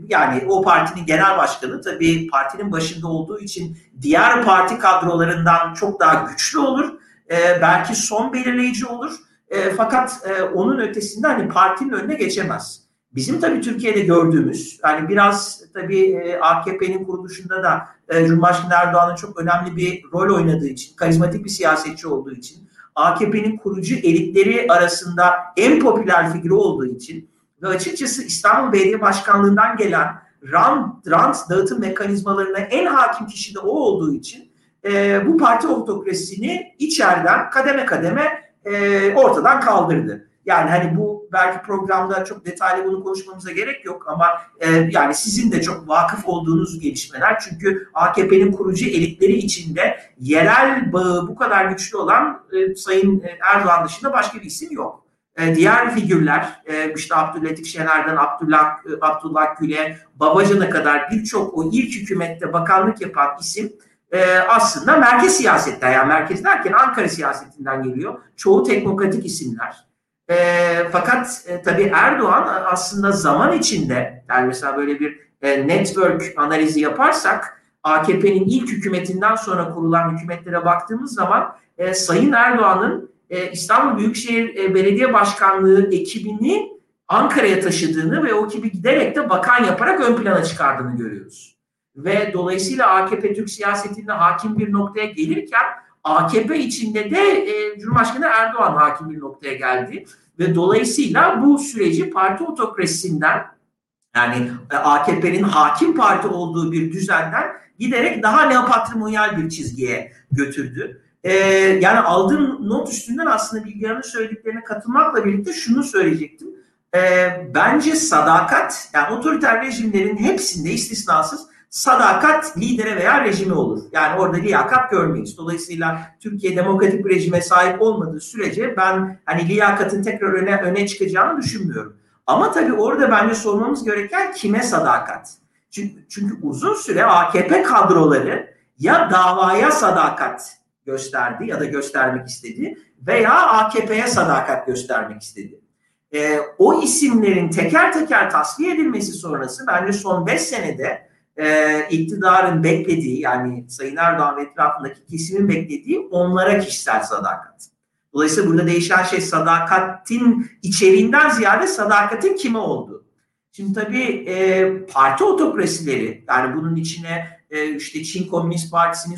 Speaker 4: yani o partinin genel başkanı tabii partinin başında olduğu için diğer parti kadrolarından çok daha güçlü olur. E, belki son belirleyici olur. E, fakat e, onun ötesinde hani partinin önüne geçemez. Bizim tabii Türkiye'de gördüğümüz, yani biraz tabii e, AKP'nin kuruluşunda da e, Cumhurbaşkanı Erdoğan'ın çok önemli bir rol oynadığı için, karizmatik bir siyasetçi olduğu için, AKP'nin kurucu elitleri arasında en popüler figürü olduğu için ve açıkçası İstanbul Belediye Başkanlığı'ndan gelen rant, rant dağıtım mekanizmalarına en hakim kişi de o olduğu için e, bu parti otokrasisini içeriden kademe kademe e, ortadan kaldırdı. Yani hani bu belki programda çok detaylı bunu konuşmamıza gerek yok ama e, yani sizin de çok vakıf olduğunuz gelişmeler. Çünkü AKP'nin kurucu elitleri içinde yerel bağı bu kadar güçlü olan e, Sayın Erdoğan dışında başka bir isim yok. E, diğer figürler e, işte Abdülhatif Şener'den Abdullah, e, Abdullah Gül'e, Babacan'a kadar birçok o ilk hükümette bakanlık yapan isim e, aslında merkez siyasetten yani merkez derken Ankara siyasetinden geliyor. Çoğu teknokratik isimler. E, fakat e, tabii Erdoğan aslında zaman içinde yani mesela böyle bir e, network analizi yaparsak AKP'nin ilk hükümetinden sonra kurulan hükümetlere baktığımız zaman e, Sayın Erdoğan'ın e, İstanbul Büyükşehir e, Belediye Başkanlığı ekibini Ankara'ya taşıdığını ve o ekibi giderek de bakan yaparak ön plana çıkardığını görüyoruz. Ve dolayısıyla AKP Türk siyasetinde hakim bir noktaya gelirken AKP içinde de e, Cumhurbaşkanı Erdoğan hakim bir noktaya geldi. Ve dolayısıyla bu süreci parti otokrasisinden yani e, AKP'nin hakim parti olduğu bir düzenden giderek daha neopatrimonyal bir çizgiye götürdü. Ee, yani aldığım not üstünden aslında Bilgehan'ın söylediklerine katılmakla birlikte şunu söyleyecektim. Ee, bence sadakat, yani otoriter rejimlerin hepsinde istisnasız sadakat lidere veya rejime olur. Yani orada liyakat görmeyiz. Dolayısıyla Türkiye demokratik bir rejime sahip olmadığı sürece ben hani liyakatın tekrar öne, öne çıkacağını düşünmüyorum. Ama tabii orada bence sormamız gereken kime sadakat? Çünkü, çünkü uzun süre AKP kadroları ya davaya sadakat gösterdi ya da göstermek istedi veya AKP'ye sadakat göstermek istedi. E, o isimlerin teker teker tasfiye edilmesi sonrası bence son 5 senede e, iktidarın beklediği yani Sayın Erdoğan ve etrafındaki kesimin beklediği onlara kişisel sadakat. Dolayısıyla burada değişen şey sadakatin içeriğinden ziyade sadakatin kime olduğu. Şimdi tabii e, parti otokrasileri yani bunun içine e, işte Çin Komünist Partisi'nin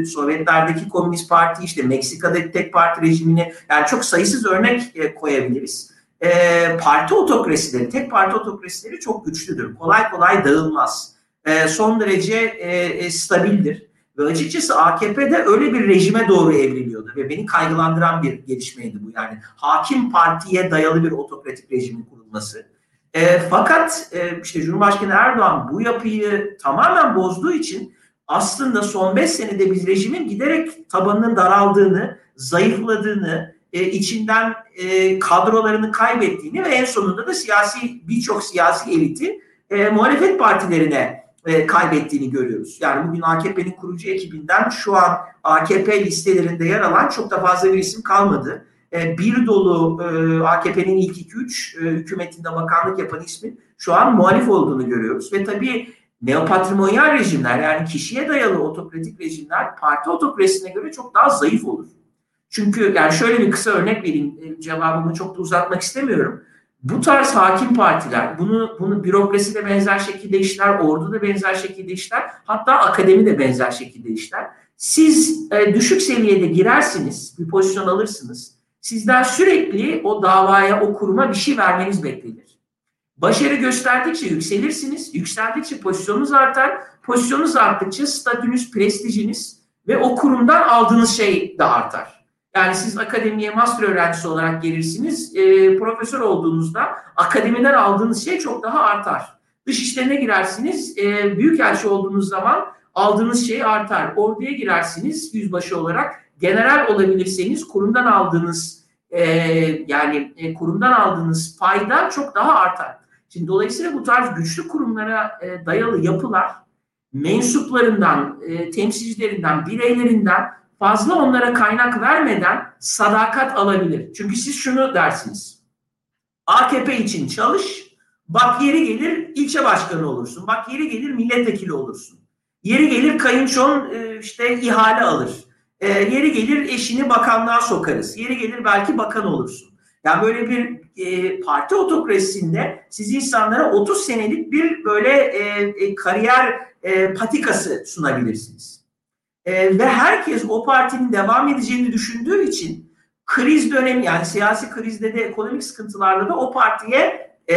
Speaker 4: e, Sovyetlerdeki Komünist Parti işte Meksika'daki tek parti rejimini yani çok sayısız örnek e, koyabiliriz. E, parti otokrasileri, tek parti otokrasileri çok güçlüdür. Kolay kolay dağılmaz. E, son derece e, e, stabildir. Ve açıkçası AKP'de öyle bir rejime doğru evriliyordu ve beni kaygılandıran bir gelişmeydi bu. Yani hakim partiye dayalı bir otokratik rejimin kurulması. E, fakat e, işte Cumhurbaşkanı Erdoğan bu yapıyı tamamen bozduğu için aslında son beş senede biz rejimin giderek tabanının daraldığını, zayıfladığını, e, içinden e, kadrolarını kaybettiğini ve en sonunda da siyasi birçok siyasi eliti e, muhalefet partilerine e, kaybettiğini görüyoruz. Yani bugün AKP'nin kurucu ekibinden şu an AKP listelerinde yer alan çok da fazla bir isim kalmadı. E, bir dolu e, AKP'nin ilk 2-3 e, hükümetinde bakanlık yapan ismin şu an muhalif olduğunu görüyoruz. Ve tabii neopatrimonyal rejimler yani kişiye dayalı otokratik rejimler parti otokrasisine göre çok daha zayıf olur. Çünkü yani şöyle bir kısa örnek vereyim e, cevabımı çok da uzatmak istemiyorum. Bu tarz hakim partiler bunu bunu bürokrasi de benzer şekilde işler, ordu da benzer şekilde işler, hatta akademi de benzer şekilde işler. Siz e, düşük seviyede girersiniz, bir pozisyon alırsınız. Sizden sürekli o davaya, o kuruma bir şey vermeniz beklenir. Başarı gösterdikçe yükselirsiniz, yükseldikçe pozisyonunuz artar, pozisyonunuz arttıkça statünüz, prestijiniz ve o kurumdan aldığınız şey de artar. Yani siz akademiye master öğrencisi olarak gelirsiniz. E, profesör olduğunuzda akademiden aldığınız şey çok daha artar. Dış işlerine girersiniz. E, büyükelçi olduğunuz zaman aldığınız şey artar. Orduya girersiniz yüzbaşı olarak. General olabilirseniz kurumdan aldığınız e, yani e, kurumdan aldığınız fayda çok daha artar. Şimdi dolayısıyla bu tarz güçlü kurumlara e, dayalı yapılar mensuplarından, e, temsilcilerinden, bireylerinden fazla onlara kaynak vermeden sadakat alabilir. Çünkü siz şunu dersiniz. AKP için çalış, bak yeri gelir ilçe başkanı olursun, bak yeri gelir milletvekili olursun. Yeri gelir kayınçon e, işte ihale alır. E, yeri gelir eşini bakanlığa sokarız. Yeri gelir belki bakan olursun. Yani böyle bir e, parti otokrasisinde siz insanlara 30 senelik bir böyle e, e, kariyer e, patikası sunabilirsiniz. E, ve herkes o partinin devam edeceğini düşündüğü için kriz dönemi yani siyasi krizde de ekonomik sıkıntılarda da o partiye e,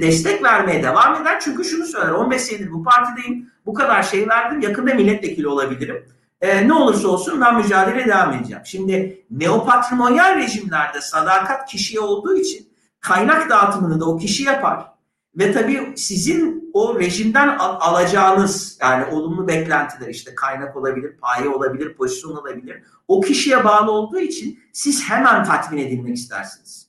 Speaker 4: destek vermeye devam eder. Çünkü şunu söyler 15 senedir bu partideyim bu kadar şey verdim yakında milletvekili olabilirim. E, ne olursa olsun ben mücadele devam edeceğim. Şimdi neopatrimonyal rejimlerde sadakat kişiye olduğu için kaynak dağıtımını da o kişi yapar. Ve tabii sizin o rejimden al- alacağınız yani olumlu beklentiler işte kaynak olabilir, paye olabilir, pozisyon olabilir. O kişiye bağlı olduğu için siz hemen tatmin edilmek istersiniz.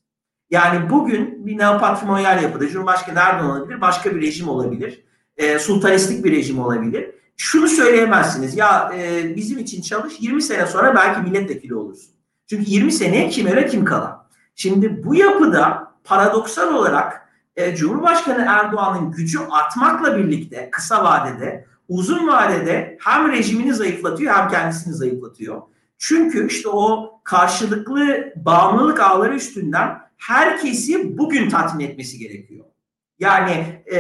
Speaker 4: Yani bugün bir neopatrimonyal yapıda Cumhurbaşkanı Erdoğan olabilir, başka bir rejim olabilir, e, sultanistik bir rejim olabilir. Şunu söyleyemezsiniz ya e, bizim için çalış 20 sene sonra belki milletvekili olursun. Çünkü 20 seneye kim öyle kim kalan. Şimdi bu yapıda paradoksal olarak e, Cumhurbaşkanı Erdoğan'ın gücü artmakla birlikte kısa vadede, uzun vadede hem rejimini zayıflatıyor hem kendisini zayıflatıyor. Çünkü işte o karşılıklı bağımlılık ağları üstünden herkesi bugün tatmin etmesi gerekiyor. Yani e,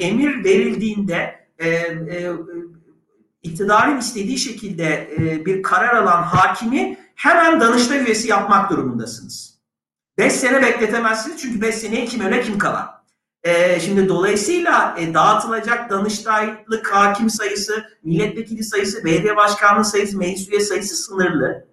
Speaker 4: emir verildiğinde e, e, iktidarın istediği şekilde e, bir karar alan hakimi hemen danışma üyesi yapmak durumundasınız. 5 sene bekletemezsiniz çünkü 5 seneye kim öne kim kalan. E, şimdi dolayısıyla e, dağıtılacak danıştaylık hakim sayısı, milletvekili sayısı, belediye başkanlığı sayısı, meclis üye sayısı sınırlı.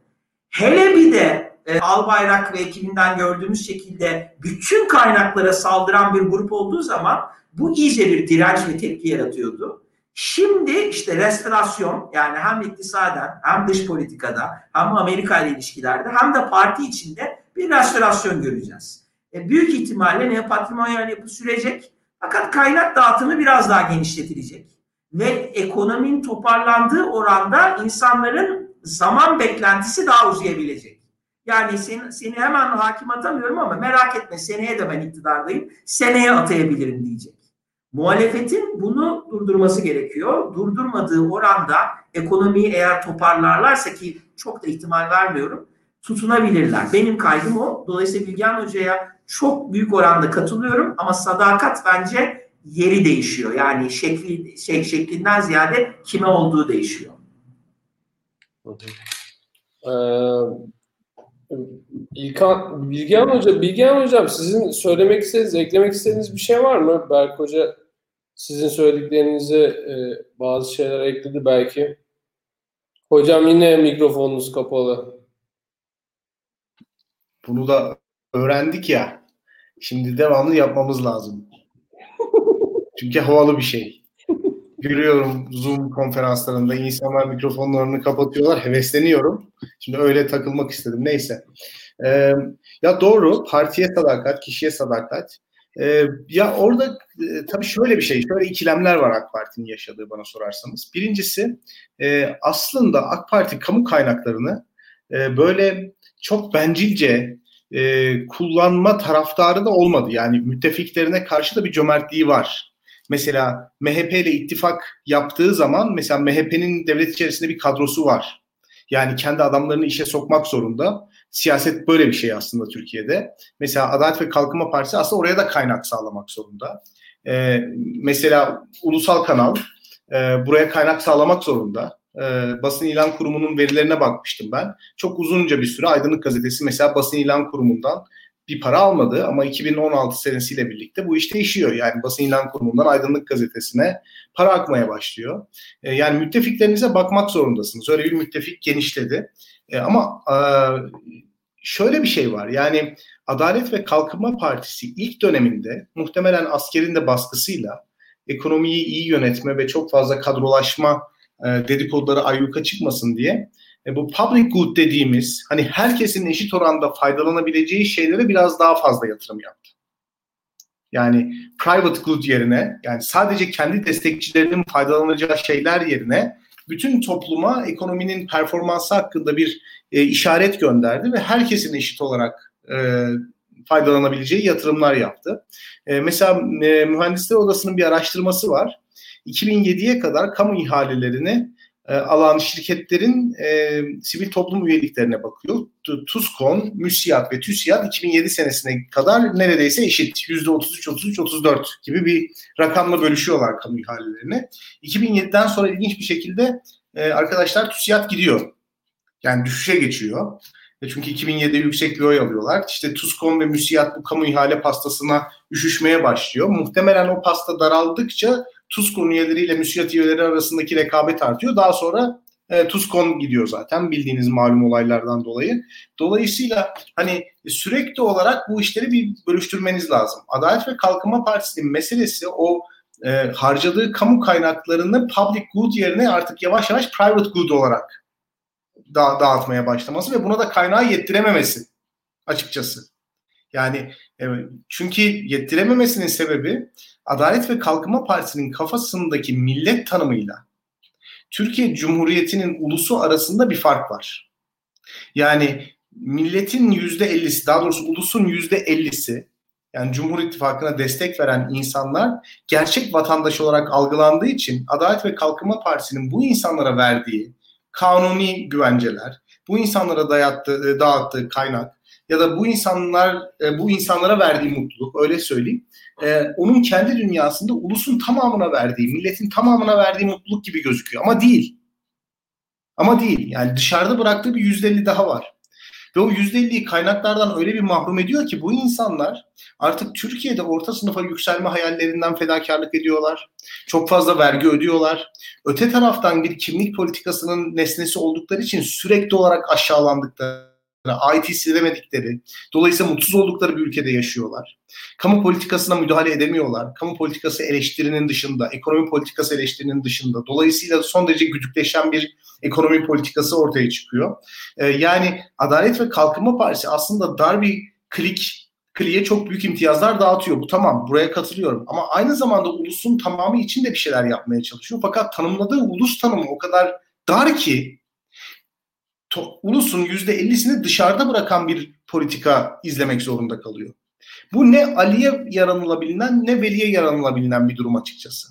Speaker 4: Hele bir de e, Albayrak ve ekibinden gördüğümüz şekilde bütün kaynaklara saldıran bir grup olduğu zaman bu iyice bir direnç ve tepki yaratıyordu. Şimdi işte restorasyon yani hem iktisaden hem dış politikada hem Amerika ile ilişkilerde hem de parti içinde bir restorasyon göreceğiz. E, büyük ihtimalle neopatrimonyal yapı sürecek fakat kaynak dağıtımı biraz daha genişletilecek. Ve ekonominin toparlandığı oranda insanların zaman beklentisi daha uzayabilecek. Yani seni, seni hemen hakim atamıyorum ama merak etme seneye de ben iktidardayım. Seneye atayabilirim diyecek. Muhalefetin bunu durdurması gerekiyor. Durdurmadığı oranda ekonomiyi eğer toparlarlarsa ki çok da ihtimal vermiyorum tutunabilirler. Benim kaygım o. Dolayısıyla Bilgehan Hoca'ya çok büyük oranda katılıyorum ama sadakat bence yeri değişiyor. Yani şekli şey, şeklinden ziyade kime olduğu değişiyor.
Speaker 1: Ee, İlkan, Bilgehan Hoca, Bilgehan Hocam sizin söylemek istediğiniz, eklemek istediğiniz bir şey var mı? Berk Hoca sizin söylediklerinize e, bazı şeyler ekledi belki. Hocam yine mikrofonunuz kapalı.
Speaker 3: Bunu da öğrendik ya. Şimdi devamlı yapmamız lazım. Çünkü havalı bir şey. Görüyorum Zoom konferanslarında insanlar mikrofonlarını kapatıyorlar. Hevesleniyorum. Şimdi öyle takılmak istedim. Neyse. Ee, ya doğru. Partiye sadakat, kişiye sadakat. Ee, ya orada e, tabii şöyle bir şey, şöyle ikilemler var AK Parti'nin yaşadığı bana sorarsanız. Birincisi e, aslında AK Parti kamu kaynaklarını e, böyle çok bencilce e, kullanma taraftarı da olmadı. Yani müttefiklerine karşı da bir cömertliği var. Mesela MHP ile ittifak yaptığı zaman mesela MHP'nin devlet içerisinde bir kadrosu var. Yani kendi adamlarını işe sokmak zorunda. Siyaset böyle bir şey aslında Türkiye'de. Mesela Adalet ve Kalkınma Partisi aslında oraya da kaynak sağlamak zorunda. Ee, mesela ulusal kanal e, buraya kaynak sağlamak zorunda e, basın ilan kurumunun verilerine bakmıştım ben. Çok uzunca bir süre Aydınlık Gazetesi mesela basın ilan kurumundan bir para almadı ama 2016 senesiyle birlikte bu iş değişiyor. Yani basın ilan kurumundan Aydınlık Gazetesi'ne para akmaya başlıyor. E, yani müttefiklerinize bakmak zorundasınız. Öyle bir müttefik genişledi. E, ama e, şöyle bir şey var. Yani Adalet ve Kalkınma Partisi ilk döneminde muhtemelen askerin de baskısıyla ekonomiyi iyi yönetme ve çok fazla kadrolaşma e, dedikoduları ayyuka çıkmasın diye e, bu public good dediğimiz hani herkesin eşit oranda faydalanabileceği şeylere biraz daha fazla yatırım yaptı. Yani private good yerine yani sadece kendi destekçilerinin faydalanacağı şeyler yerine bütün topluma ekonominin performansı hakkında bir e, işaret gönderdi ve herkesin eşit olarak e, faydalanabileceği yatırımlar yaptı. E, mesela e, Mühendisler Odası'nın bir araştırması var. 2007'ye kadar kamu ihalelerini e, alan şirketlerin e, sivil toplum üyeliklerine bakıyor. TUSKON, MÜSİAD ve TÜSİAD 2007 senesine kadar neredeyse eşit. %33-33-34 gibi bir rakamla bölüşüyorlar kamu ihalelerini. 2007'den sonra ilginç bir şekilde e, arkadaşlar TÜSİAD gidiyor. Yani düşüşe geçiyor. E, çünkü 2007'de yüksek bir oy alıyorlar. İşte TUSKON ve MÜSİAD bu kamu ihale pastasına üşüşmeye başlıyor. Muhtemelen o pasta daraldıkça TUSKON üyeleriyle müsiyat üyeleri arasındaki rekabet artıyor. Daha sonra e, TUSKON gidiyor zaten bildiğiniz malum olaylardan dolayı. Dolayısıyla hani sürekli olarak bu işleri bir bölüştürmeniz lazım. Adalet ve Kalkınma Partisi'nin meselesi o e, harcadığı kamu kaynaklarını public good yerine artık yavaş yavaş private good olarak da- dağıtmaya başlaması ve buna da kaynağı yettirememesi açıkçası. Yani evet, çünkü yettirememesinin sebebi Adalet ve Kalkınma Partisi'nin kafasındaki millet tanımıyla Türkiye Cumhuriyeti'nin ulusu arasında bir fark var. Yani milletin yüzde ellisi, daha doğrusu ulusun yüzde ellisi, yani Cumhur İttifakı'na destek veren insanlar gerçek vatandaş olarak algılandığı için Adalet ve Kalkınma Partisi'nin bu insanlara verdiği kanuni güvenceler, bu insanlara dayattığı, dağıttığı kaynak ya da bu insanlar e, bu insanlara verdiği mutluluk öyle söyleyeyim. E, onun kendi dünyasında ulusun tamamına verdiği, milletin tamamına verdiği mutluluk gibi gözüküyor ama değil. Ama değil. Yani dışarıda bıraktığı bir yüzde elli daha var. Ve o yüzde elliyi kaynaklardan öyle bir mahrum ediyor ki bu insanlar artık Türkiye'de orta sınıfa yükselme hayallerinden fedakarlık ediyorlar. Çok fazla vergi ödüyorlar. Öte taraftan bir kimlik politikasının nesnesi oldukları için sürekli olarak aşağılandıkları ait hissedemedikleri, dolayısıyla mutsuz oldukları bir ülkede yaşıyorlar. Kamu politikasına müdahale edemiyorlar. Kamu politikası eleştirinin dışında, ekonomi politikası eleştirinin dışında. Dolayısıyla son derece güdükleşen bir ekonomi politikası ortaya çıkıyor. Ee, yani Adalet ve Kalkınma Partisi aslında dar bir klik kliye çok büyük imtiyazlar dağıtıyor. Bu tamam buraya katılıyorum. Ama aynı zamanda ulusun tamamı için de bir şeyler yapmaya çalışıyor. Fakat tanımladığı ulus tanımı o kadar dar ki to, ulusun %50'sini dışarıda bırakan bir politika izlemek zorunda kalıyor. Bu ne Ali'ye yaranılabilen ne Veli'ye yaranılabilen bir durum açıkçası.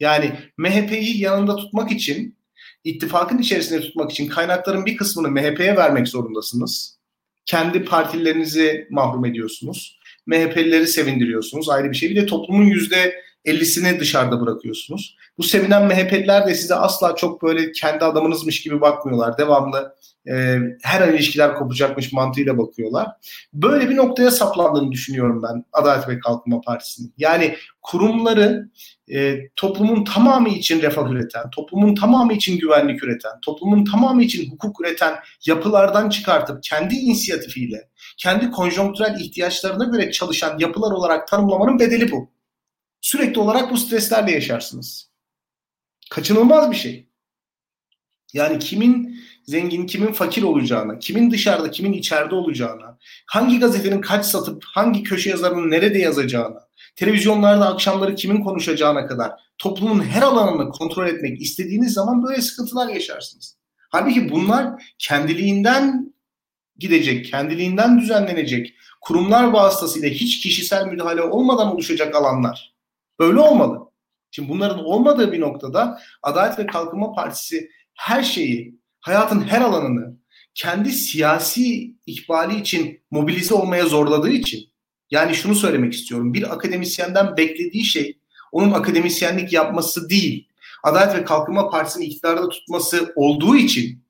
Speaker 3: Yani MHP'yi yanında tutmak için, ittifakın içerisinde tutmak için kaynakların bir kısmını MHP'ye vermek zorundasınız. Kendi partilerinizi mahrum ediyorsunuz. MHP'lileri sevindiriyorsunuz ayrı bir şey. Bir de toplumun yüzde 50'sini dışarıda bırakıyorsunuz. Bu sevinen MHP'liler de size asla çok böyle kendi adamınızmış gibi bakmıyorlar. Devamlı e, her an ilişkiler kopacakmış mantığıyla bakıyorlar. Böyle bir noktaya saplandığını düşünüyorum ben Adalet ve Kalkınma Partisi'nin. Yani kurumları e, toplumun tamamı için refah üreten, toplumun tamamı için güvenlik üreten, toplumun tamamı için hukuk üreten yapılardan çıkartıp kendi inisiyatifiyle, kendi konjonktürel ihtiyaçlarına göre çalışan yapılar olarak tanımlamanın bedeli bu. Sürekli olarak bu streslerle yaşarsınız. Kaçınılmaz bir şey. Yani kimin zengin, kimin fakir olacağına, kimin dışarıda, kimin içeride olacağına, hangi gazetenin kaç satıp hangi köşe yazarının nerede yazacağına, televizyonlarda akşamları kimin konuşacağına kadar toplumun her alanını kontrol etmek istediğiniz zaman böyle sıkıntılar yaşarsınız. Halbuki bunlar kendiliğinden gidecek, kendiliğinden düzenlenecek, kurumlar vasıtasıyla hiç kişisel müdahale olmadan oluşacak alanlar. Öyle olmalı. Şimdi bunların olmadığı bir noktada Adalet ve Kalkınma Partisi her şeyi, hayatın her alanını kendi siyasi ikbali için mobilize olmaya zorladığı için yani şunu söylemek istiyorum. Bir akademisyenden beklediği şey onun akademisyenlik yapması değil. Adalet ve Kalkınma Partisi'nin iktidarda tutması olduğu için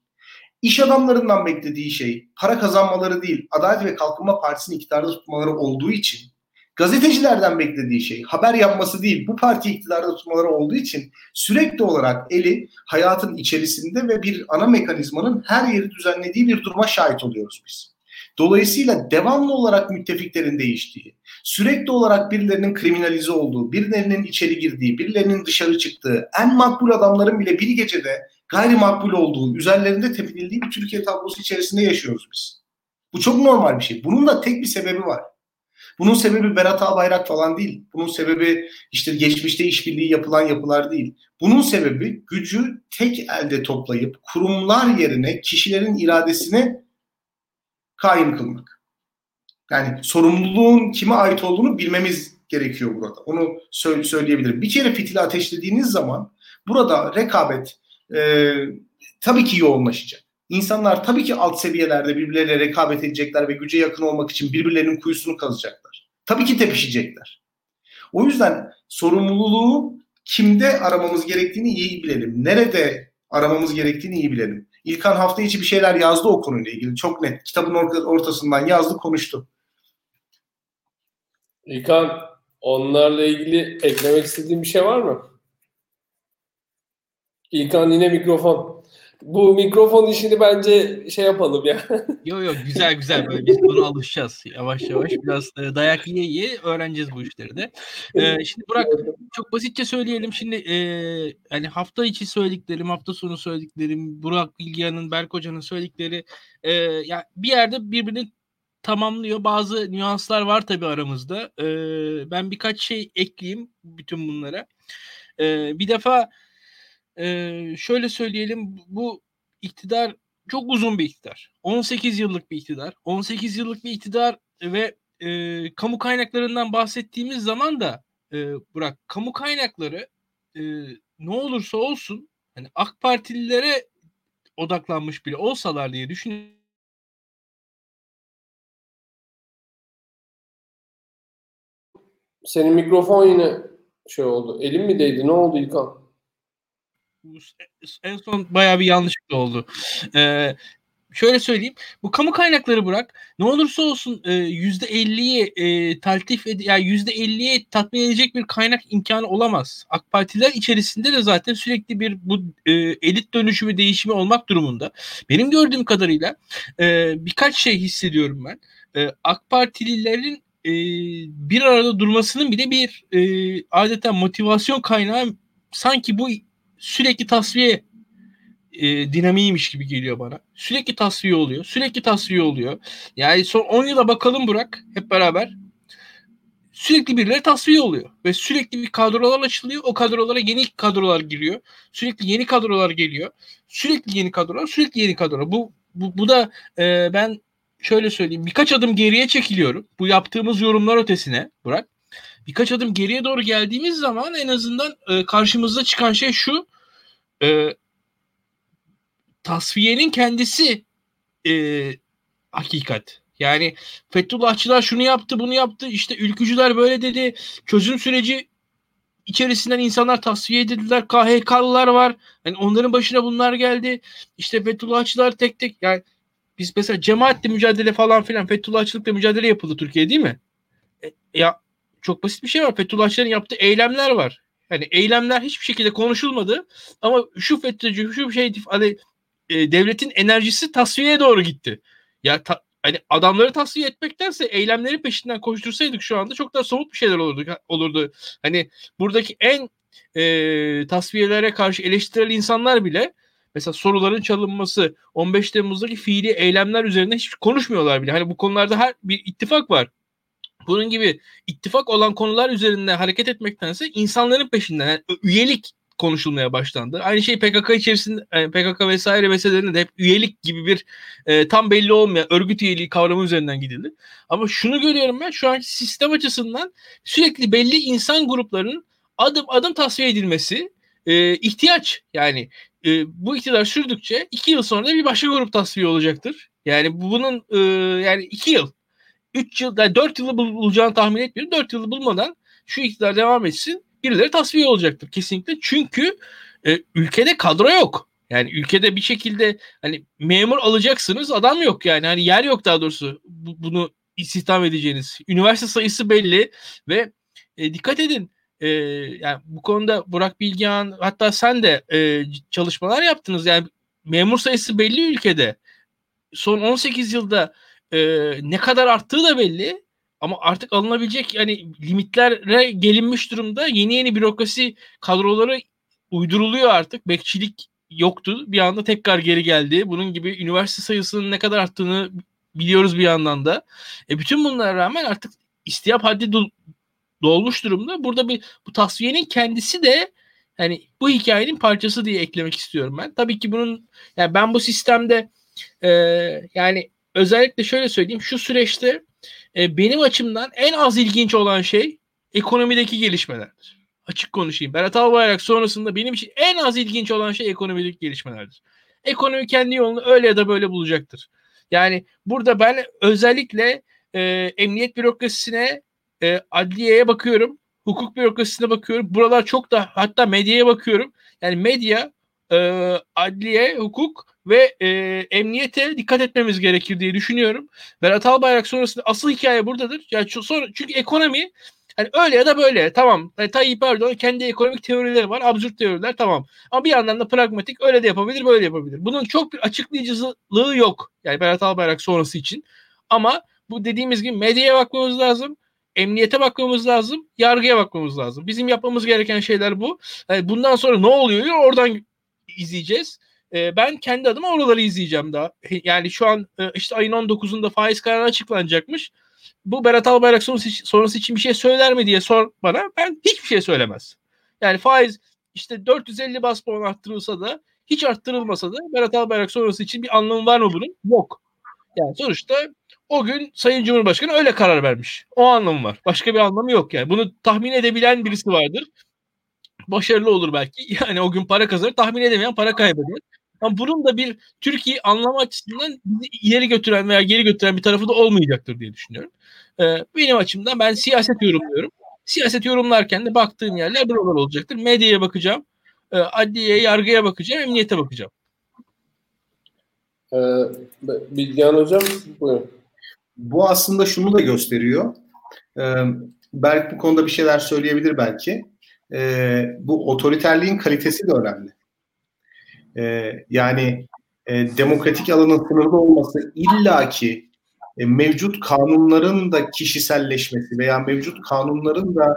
Speaker 3: iş adamlarından beklediği şey para kazanmaları değil. Adalet ve Kalkınma Partisi'nin iktidarda tutmaları olduğu için gazetecilerden beklediği şey haber yapması değil bu parti iktidarda tutmaları olduğu için sürekli olarak eli hayatın içerisinde ve bir ana mekanizmanın her yeri düzenlediği bir duruma şahit oluyoruz biz. Dolayısıyla devamlı olarak müttefiklerin değiştiği, sürekli olarak birilerinin kriminalize olduğu, birilerinin içeri girdiği, birilerinin dışarı çıktığı, en makbul adamların bile bir gecede gayrimakbul olduğu, üzerlerinde tepinildiği bir Türkiye tablosu içerisinde yaşıyoruz biz. Bu çok normal bir şey. Bunun da tek bir sebebi var. Bunun sebebi Berat Albayrak falan değil. Bunun sebebi işte geçmişte işbirliği yapılan yapılar değil. Bunun sebebi gücü tek elde toplayıp kurumlar yerine kişilerin iradesini kaim kılmak. Yani sorumluluğun kime ait olduğunu bilmemiz gerekiyor burada. Onu söyle, söyleyebilirim. Bir kere fitili ateşlediğiniz zaman burada rekabet e, tabii ki yoğunlaşacak. İnsanlar tabii ki alt seviyelerde birbirleriyle rekabet edecekler ve güce yakın olmak için birbirlerinin kuyusunu kazacaklar. Tabii ki tepişecekler. O yüzden sorumluluğu kimde aramamız gerektiğini iyi bilelim. Nerede aramamız gerektiğini iyi bilelim. İlkan hafta içi bir şeyler yazdı o konuyla ilgili. Çok net. Kitabın ortasından yazdı, konuştu.
Speaker 1: İlkan, onlarla ilgili eklemek istediğin bir şey var mı? İlkan yine mikrofon. Bu mikrofon işini bence şey yapalım ya.
Speaker 2: Yok yok güzel güzel böyle biz buna alışacağız yavaş yavaş. Biraz e, dayak yiye yiye öğreneceğiz bu işleri de. Ee, şimdi Burak çok basitçe söyleyelim. Şimdi e, hani hafta içi söylediklerim, hafta sonu söylediklerim, Burak Bilgehan'ın, Berk Hoca'nın söyledikleri e, ya bir yerde birbirini tamamlıyor. Bazı nüanslar var tabii aramızda. E, ben birkaç şey ekleyeyim bütün bunlara. E, bir defa e, şöyle söyleyelim bu iktidar çok uzun bir iktidar. 18 yıllık bir iktidar. 18 yıllık bir iktidar ve e, kamu kaynaklarından bahsettiğimiz zaman da e, bırak kamu kaynakları e, ne olursa olsun hani AK Partililere odaklanmış bile olsalar diye düşünüyorum.
Speaker 1: Senin mikrofon yine şey oldu. Elin mi değdi? Ne oldu İlkan?
Speaker 2: En son bayağı bir yanlışlık oldu. Ee, şöyle söyleyeyim. Bu kamu kaynakları bırak. Ne olursa olsun e, yüzde 50'ye e, taltif ed yani yüzde 50'ye tatmin edecek bir kaynak imkanı olamaz. AK Partiler içerisinde de zaten sürekli bir bu e, elit dönüşümü değişimi olmak durumunda. Benim gördüğüm kadarıyla e, birkaç şey hissediyorum ben. E, AK Partililerin e, bir arada durmasının bile bir e, adeta motivasyon kaynağı sanki bu sürekli tasfiye e, dinamiğiymiş gibi geliyor bana. Sürekli tasfiye oluyor. Sürekli tasfiye oluyor. Yani son 10 yıla bakalım Burak hep beraber. Sürekli birileri tasfiye oluyor. Ve sürekli bir kadrolar açılıyor. O kadrolara yeni kadrolar giriyor. Sürekli yeni kadrolar geliyor. Sürekli yeni kadrolar, sürekli yeni kadrolar. Bu bu, bu da e, ben şöyle söyleyeyim. Birkaç adım geriye çekiliyorum. Bu yaptığımız yorumlar ötesine Burak. Birkaç adım geriye doğru geldiğimiz zaman en azından e, karşımıza çıkan şey şu. E, tasfiyenin kendisi e, hakikat. Yani Fethullahçılar şunu yaptı bunu yaptı işte ülkücüler böyle dedi çözüm süreci içerisinden insanlar tasfiye edildiler KHK'lılar var yani onların başına bunlar geldi işte Fethullahçılar tek tek yani biz mesela cemaatle mücadele falan filan Fethullahçılıkla mücadele yapıldı Türkiye değil mi? E, ya çok basit bir şey var Fethullahçıların yaptığı eylemler var. Yani eylemler hiçbir şekilde konuşulmadı ama şu FETÖ'cü şu şey hani e, devletin enerjisi tasfiyeye doğru gitti. Ya ta, hani adamları tasfiye etmektense eylemleri peşinden koştursaydık şu anda çok daha somut bir şeyler olurdu. olurdu. Hani buradaki en e, tasfiyelere karşı eleştirel insanlar bile mesela soruların çalınması 15 Temmuz'daki fiili eylemler üzerinde hiç konuşmuyorlar bile. Hani bu konularda her bir ittifak var. Bunun gibi ittifak olan konular üzerinde hareket etmektense insanların peşinden yani üyelik konuşulmaya başlandı. Aynı şey PKK içerisinde yani PKK vesaire meselelerinde de hep üyelik gibi bir e, tam belli olmayan örgüt üyeliği kavramı üzerinden gidildi. Ama şunu görüyorum ben şu an sistem açısından sürekli belli insan gruplarının adım adım tasfiye edilmesi e, ihtiyaç. Yani e, bu iktidar sürdükçe iki yıl sonra bir başka grup tasfiye olacaktır. Yani bunun e, yani iki yıl 3 yıl, yani 4 yılı bulacağını tahmin etmiyorum. 4 yılı bulmadan şu iktidar devam etsin birileri tasfiye olacaktır kesinlikle. Çünkü e, ülkede kadro yok. Yani ülkede bir şekilde hani memur alacaksınız adam yok yani. Hani yer yok daha doğrusu bu, bunu istihdam edeceğiniz. Üniversite sayısı belli ve e, dikkat edin e, yani bu konuda Burak Bilgehan hatta sen de e, çalışmalar yaptınız. Yani memur sayısı belli ülkede. Son 18 yılda e, ne kadar arttığı da belli. Ama artık alınabilecek yani limitlere gelinmiş durumda. Yeni yeni bürokrasi kadroları uyduruluyor artık. Bekçilik yoktu. Bir anda tekrar geri geldi. Bunun gibi üniversite sayısının ne kadar arttığını biliyoruz bir yandan da. E bütün bunlara rağmen artık istiyap haddi do- dolmuş durumda. Burada bir bu tasfiyenin kendisi de hani bu hikayenin parçası diye eklemek istiyorum ben. Tabii ki bunun yani ben bu sistemde e, yani özellikle şöyle söyleyeyim şu süreçte e, benim açımdan en az ilginç olan şey ekonomideki gelişmelerdir. Açık konuşayım. Berat Albayrak sonrasında benim için en az ilginç olan şey ekonomideki gelişmelerdir. Ekonomi kendi yolunu öyle ya da böyle bulacaktır. Yani burada ben özellikle e, emniyet bürokrasisine, e, adliyeye bakıyorum, hukuk bürokrasisine bakıyorum. Buralar çok da hatta medyaya bakıyorum. Yani medya, e, adliye, hukuk ve e, emniyete dikkat etmemiz gerekir diye düşünüyorum. Berat Albayrak sonrasında asıl hikaye buradadır. Yani sonra, çünkü ekonomi hani öyle ya da böyle tamam. Yani Tayyip Erdoğan kendi ekonomik teorileri var. Absürt teoriler tamam. Ama bir yandan da pragmatik öyle de yapabilir böyle yapabilir. Bunun çok bir açıklayıcılığı yok. Yani Berat Albayrak sonrası için. Ama bu dediğimiz gibi medyaya bakmamız lazım. Emniyete bakmamız lazım. Yargıya bakmamız lazım. Bizim yapmamız gereken şeyler bu. Yani bundan sonra ne oluyor oradan izleyeceğiz. E, ben kendi adıma oraları izleyeceğim daha. Yani şu an e, işte ayın 19'unda faiz kararı açıklanacakmış. Bu Berat Albayrak sonrası, sonrası için bir şey söyler mi diye sor bana. Ben hiçbir şey söylemez. Yani faiz işte 450 bas puan arttırılsa da hiç arttırılmasa da Berat Albayrak sonrası için bir anlamı var mı bunun? Yok. Yani sonuçta o gün Sayın Cumhurbaşkanı öyle karar vermiş. O anlamı var. Başka bir anlamı yok yani. Bunu tahmin edebilen birisi vardır. Başarılı olur belki. Yani o gün para kazanır. Tahmin edemeyen para kaybeder. Ama bunun da bir Türkiye anlama açısından ileri götüren veya geri götüren bir tarafı da olmayacaktır diye düşünüyorum. Ee, benim açımdan ben siyaset yorumluyorum. Siyaset yorumlarken de baktığım yerler buralar olacaktır. Medyaya bakacağım, e, adliyeye, yargıya bakacağım, emniyete bakacağım.
Speaker 1: Ee, Bilgehan Hocam buyurun.
Speaker 3: Bu aslında şunu da gösteriyor. Ee, Berk bu konuda bir şeyler söyleyebilir belki. Ee, bu otoriterliğin kalitesi de önemli. E, yani e, demokratik alanın sınırlı olması illaki e, mevcut kanunların da kişiselleşmesi veya mevcut kanunların da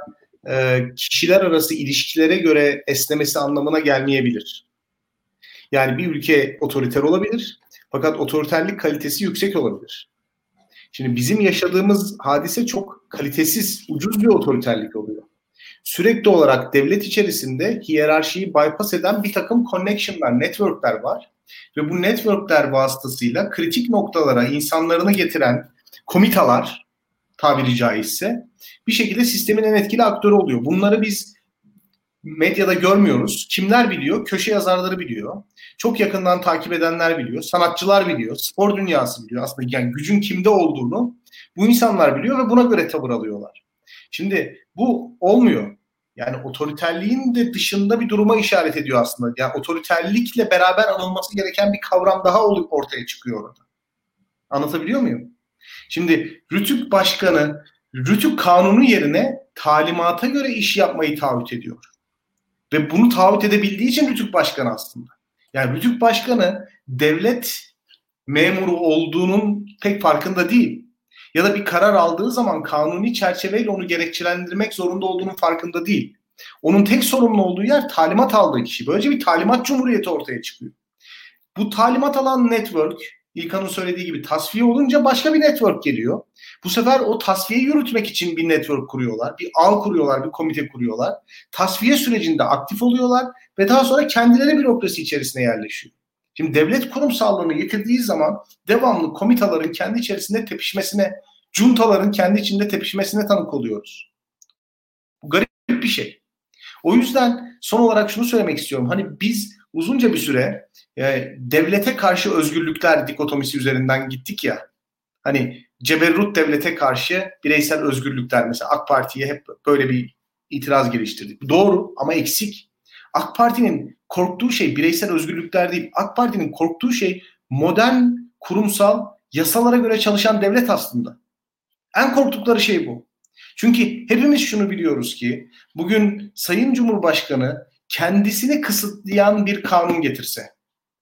Speaker 3: e, kişiler arası ilişkilere göre esnemesi anlamına gelmeyebilir. Yani bir ülke otoriter olabilir fakat otoriterlik kalitesi yüksek olabilir. Şimdi bizim yaşadığımız hadise çok kalitesiz, ucuz bir otoriterlik oluyor sürekli olarak devlet içerisinde hiyerarşiyi bypass eden bir takım connection'lar, network'ler var. ve bu networkler vasıtasıyla kritik noktalara insanlarını getiren komitalar tabiri caizse bir şekilde sistemin en etkili aktörü oluyor. Bunları biz medyada görmüyoruz. Kimler biliyor? Köşe yazarları biliyor. Çok yakından takip edenler biliyor. Sanatçılar biliyor. Spor dünyası biliyor. Aslında yani gücün kimde olduğunu bu insanlar biliyor ve buna göre tavır alıyorlar. Şimdi bu olmuyor. Yani otoriterliğin de dışında bir duruma işaret ediyor aslında. Yani otoriterlikle beraber anılması gereken bir kavram daha ortaya çıkıyor orada. Anlatabiliyor muyum? Şimdi Rütük Başkanı Rütük kanunu yerine talimata göre iş yapmayı taahhüt ediyor. Ve bunu taahhüt edebildiği için Rütük Başkanı aslında. Yani Rütük Başkanı devlet memuru olduğunun pek farkında değil. Ya da bir karar aldığı zaman kanuni çerçeveyle onu gerekçelendirmek zorunda olduğunun farkında değil. Onun tek sorumlu olduğu yer talimat aldığı kişi. Böylece bir talimat cumhuriyeti ortaya çıkıyor. Bu talimat alan network İlkan'ın söylediği gibi tasfiye olunca başka bir network geliyor. Bu sefer o tasfiyeyi yürütmek için bir network kuruyorlar. Bir ağ kuruyorlar, bir komite kuruyorlar. Tasfiye sürecinde aktif oluyorlar ve daha sonra kendileri bürokrasi içerisine yerleşiyor. Şimdi devlet kurumsallığını getirdiği zaman devamlı komitaların kendi içerisinde tepişmesine, cuntaların kendi içinde tepişmesine tanık oluyoruz. Bu garip bir şey. O yüzden son olarak şunu söylemek istiyorum. Hani biz uzunca bir süre e, devlete karşı özgürlükler dikotomisi üzerinden gittik ya. Hani ceberrut devlete karşı bireysel özgürlükler mesela AK Parti'ye hep böyle bir itiraz geliştirdik. Doğru ama eksik. AK Parti'nin korktuğu şey bireysel özgürlükler değil. AK Parti'nin korktuğu şey modern, kurumsal, yasalara göre çalışan devlet aslında. En korktukları şey bu. Çünkü hepimiz şunu biliyoruz ki bugün Sayın Cumhurbaşkanı kendisini kısıtlayan bir kanun getirse,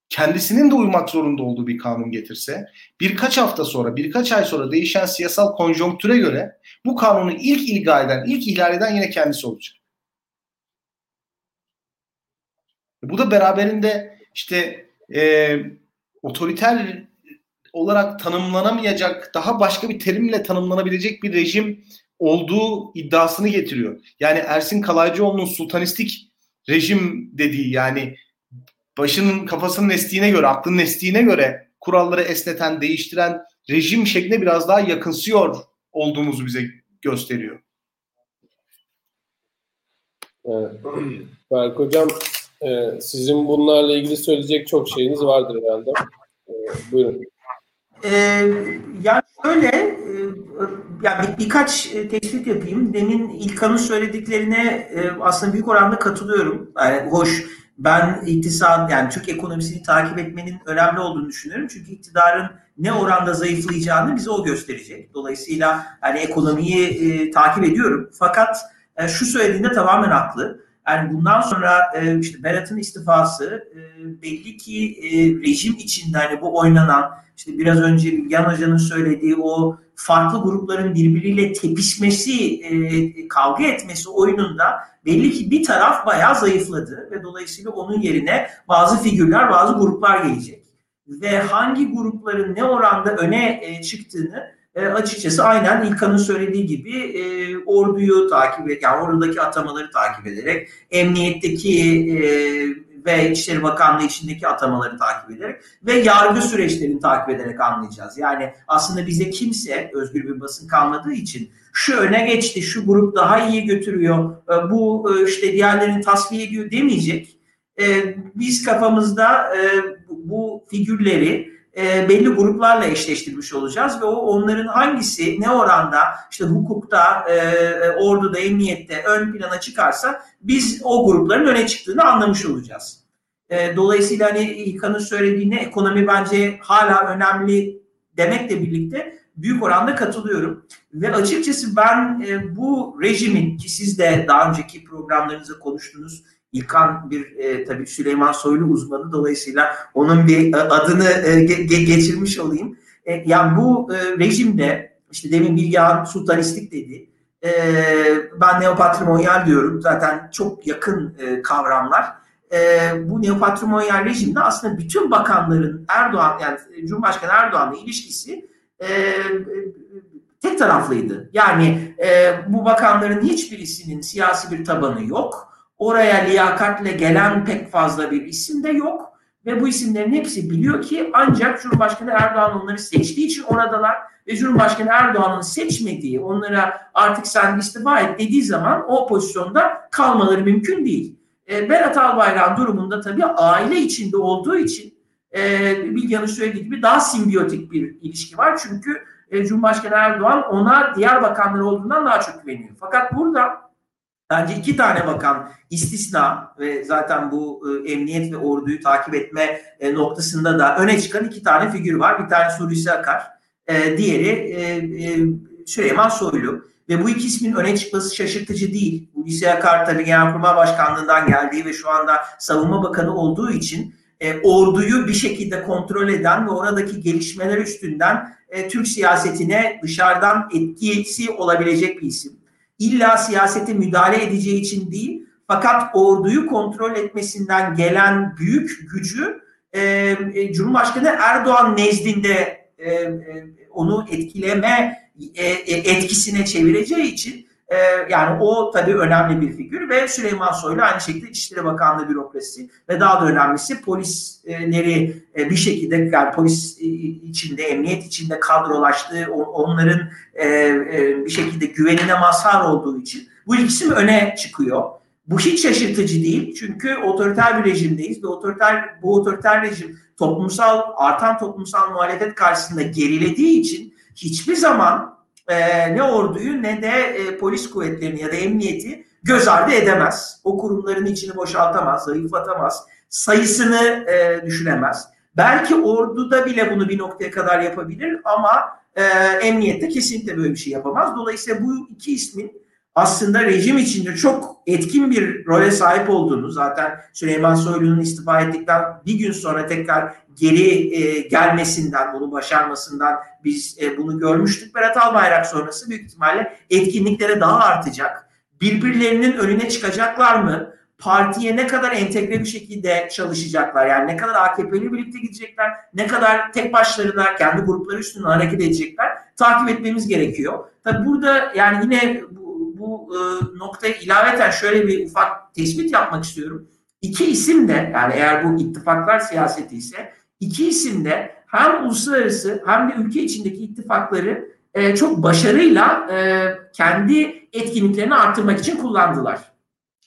Speaker 3: kendisinin de uymak zorunda olduğu bir kanun getirse, birkaç hafta sonra, birkaç ay sonra değişen siyasal konjonktüre göre bu kanunu ilk ilga eden, ilk ihlal eden yine kendisi olacak. Bu da beraberinde işte e, otoriter olarak tanımlanamayacak, daha başka bir terimle tanımlanabilecek bir rejim olduğu iddiasını getiriyor. Yani Ersin Kalaycıoğlu'nun sultanistik rejim dediği yani başının kafasının estiğine göre, aklının estiğine göre kuralları esneten, değiştiren rejim şekline biraz daha yakınsıyor olduğumuzu bize gösteriyor.
Speaker 1: Evet. Berk Hocam e, sizin bunlarla ilgili söyleyecek çok şeyiniz vardır herhalde. E, buyurun.
Speaker 4: Ee, yani şöyle e, yani bir, birkaç e, tespit yapayım. Demin İlkan'ın söylediklerine e, aslında büyük oranda katılıyorum. Yani hoş ben iktisat yani Türk ekonomisini takip etmenin önemli olduğunu düşünüyorum. Çünkü iktidarın ne oranda zayıflayacağını bize o gösterecek. Dolayısıyla yani ekonomiyi e, takip ediyorum. Fakat e, şu söylediğinde tamamen haklı. Yani bundan sonra e, işte Berat'ın istifası e, belli ki e, rejim içinde hani bu oynanan işte biraz önce Bilgen Hoca'nın söylediği o farklı grupların birbiriyle tepişmesi, e, kavga etmesi oyununda belli ki bir taraf bayağı zayıfladı ve dolayısıyla onun yerine bazı figürler, bazı gruplar gelecek. Ve hangi grupların ne oranda öne e, çıktığını e, açıkçası aynen İlkan'ın söylediği gibi e, orduyu takip et, yani oradaki atamaları takip ederek, emniyetteki e, ve İçişleri Bakanlığı içindeki atamaları takip ederek ve yargı süreçlerini takip ederek anlayacağız. Yani aslında bize kimse özgür bir basın kalmadığı için şu öne geçti, şu grup daha iyi götürüyor, e, bu e, işte diğerlerini tasfiye ediyor demeyecek. E, biz kafamızda bu figürleri belli gruplarla eşleştirmiş olacağız ve o onların hangisi ne oranda işte hukukta, orduda, emniyette ön plana çıkarsa biz o grupların öne çıktığını anlamış olacağız. dolayısıyla hani İlkan'ın söylediğine ekonomi bence hala önemli demekle birlikte büyük oranda katılıyorum. Ve açıkçası ben e, bu rejimin ki siz de daha önceki programlarınızda konuştunuz. İlkan bir e, tabii Süleyman Soylu uzmanı dolayısıyla onun bir e, adını e, ge- geçirmiş olayım. E, yani bu e, rejimde işte demin Bilgehan sultanistik dedi. E, ben neopatrimonyal diyorum. Zaten çok yakın e, kavramlar. E, bu neopatrimonyal rejimde aslında bütün bakanların Erdoğan yani Cumhurbaşkanı Erdoğan'la ilişkisi e, tek taraflıydı. Yani e, bu bakanların hiçbirisinin siyasi bir tabanı yok. Oraya liyakatle gelen pek fazla bir isim de yok. ve bu isimlerin hepsi biliyor ki ancak Cumhurbaşkanı Erdoğan onları seçtiği için oradalar ve Cumhurbaşkanı Erdoğan'ın seçmediği, onlara artık sen istifa et dediği zaman o pozisyonda kalmaları mümkün değil. E, Berat Albayrak durumunda tabii aile içinde olduğu için e, Bilgehan'ın söylediği gibi daha simbiyotik bir ilişki var. Çünkü e, Cumhurbaşkanı Erdoğan ona diğer bakanlar olduğundan daha çok güveniyor. Fakat burada Bence iki tane bakan istisna ve zaten bu e, emniyet ve orduyu takip etme e, noktasında da öne çıkan iki tane figür var. Bir tane Hulusi Akar, e, diğeri e, e, Süleyman Soylu. Ve bu iki ismin öne çıkması şaşırtıcı değil. Hulusi Akar tabii Genelkurmay Başkanlığı'ndan geldiği ve şu anda Savunma Bakanı olduğu için e, orduyu bir şekilde kontrol eden ve oradaki gelişmeler üstünden e, Türk siyasetine dışarıdan etkisi olabilecek bir isim illa siyasete müdahale edeceği için değil fakat orduyu kontrol etmesinden gelen büyük gücü e, e, Cumhurbaşkanı Erdoğan nezdinde e, e, onu etkileme e, e etkisine çevireceği için e, yani o tabii önemli bir figür ve Süleyman Soylu aynı şekilde İçişleri Bakanlığı bürokrasi ve daha da önemlisi polisleri e, bir şekilde yani polis içinde, emniyet içinde kadrolaştığı, onların e, bir şekilde güvenine mazhar olduğu için bu ikisi öne çıkıyor? Bu hiç şaşırtıcı değil çünkü otoriter bir rejimdeyiz ve otoriter bu otoriter rejim toplumsal artan toplumsal muhalefet karşısında gerilediği için hiçbir zaman e, ne orduyu ne de e, polis kuvvetlerini ya da emniyeti göz ardı edemez. O kurumların içini boşaltamaz, zayıflatamaz, sayısını e, düşüremez. Belki orduda bile bunu bir noktaya kadar yapabilir ama e, emniyette kesinlikle böyle bir şey yapamaz. Dolayısıyla bu iki ismin aslında rejim içinde çok etkin bir role sahip olduğunu zaten Süleyman Soylu'nun istifa ettikten bir gün sonra tekrar geri e, gelmesinden, bunu başarmasından biz e, bunu görmüştük. Berat Albayrak sonrası büyük ihtimalle etkinliklere daha artacak. Birbirlerinin önüne çıkacaklar mı? Partiye ne kadar entegre bir şekilde çalışacaklar? Yani ne kadar AKP'li birlikte gidecekler? Ne kadar tek başlarına kendi grupları üstünden hareket edecekler? Takip etmemiz gerekiyor. Tabi burada yani yine bu e, noktaya ilaveten şöyle bir ufak tespit yapmak istiyorum. İki isim de yani eğer bu ittifaklar siyaseti ise iki isim de hem uluslararası hem de ülke içindeki ittifakları e, çok başarıyla e, kendi etkinliklerini arttırmak için kullandılar.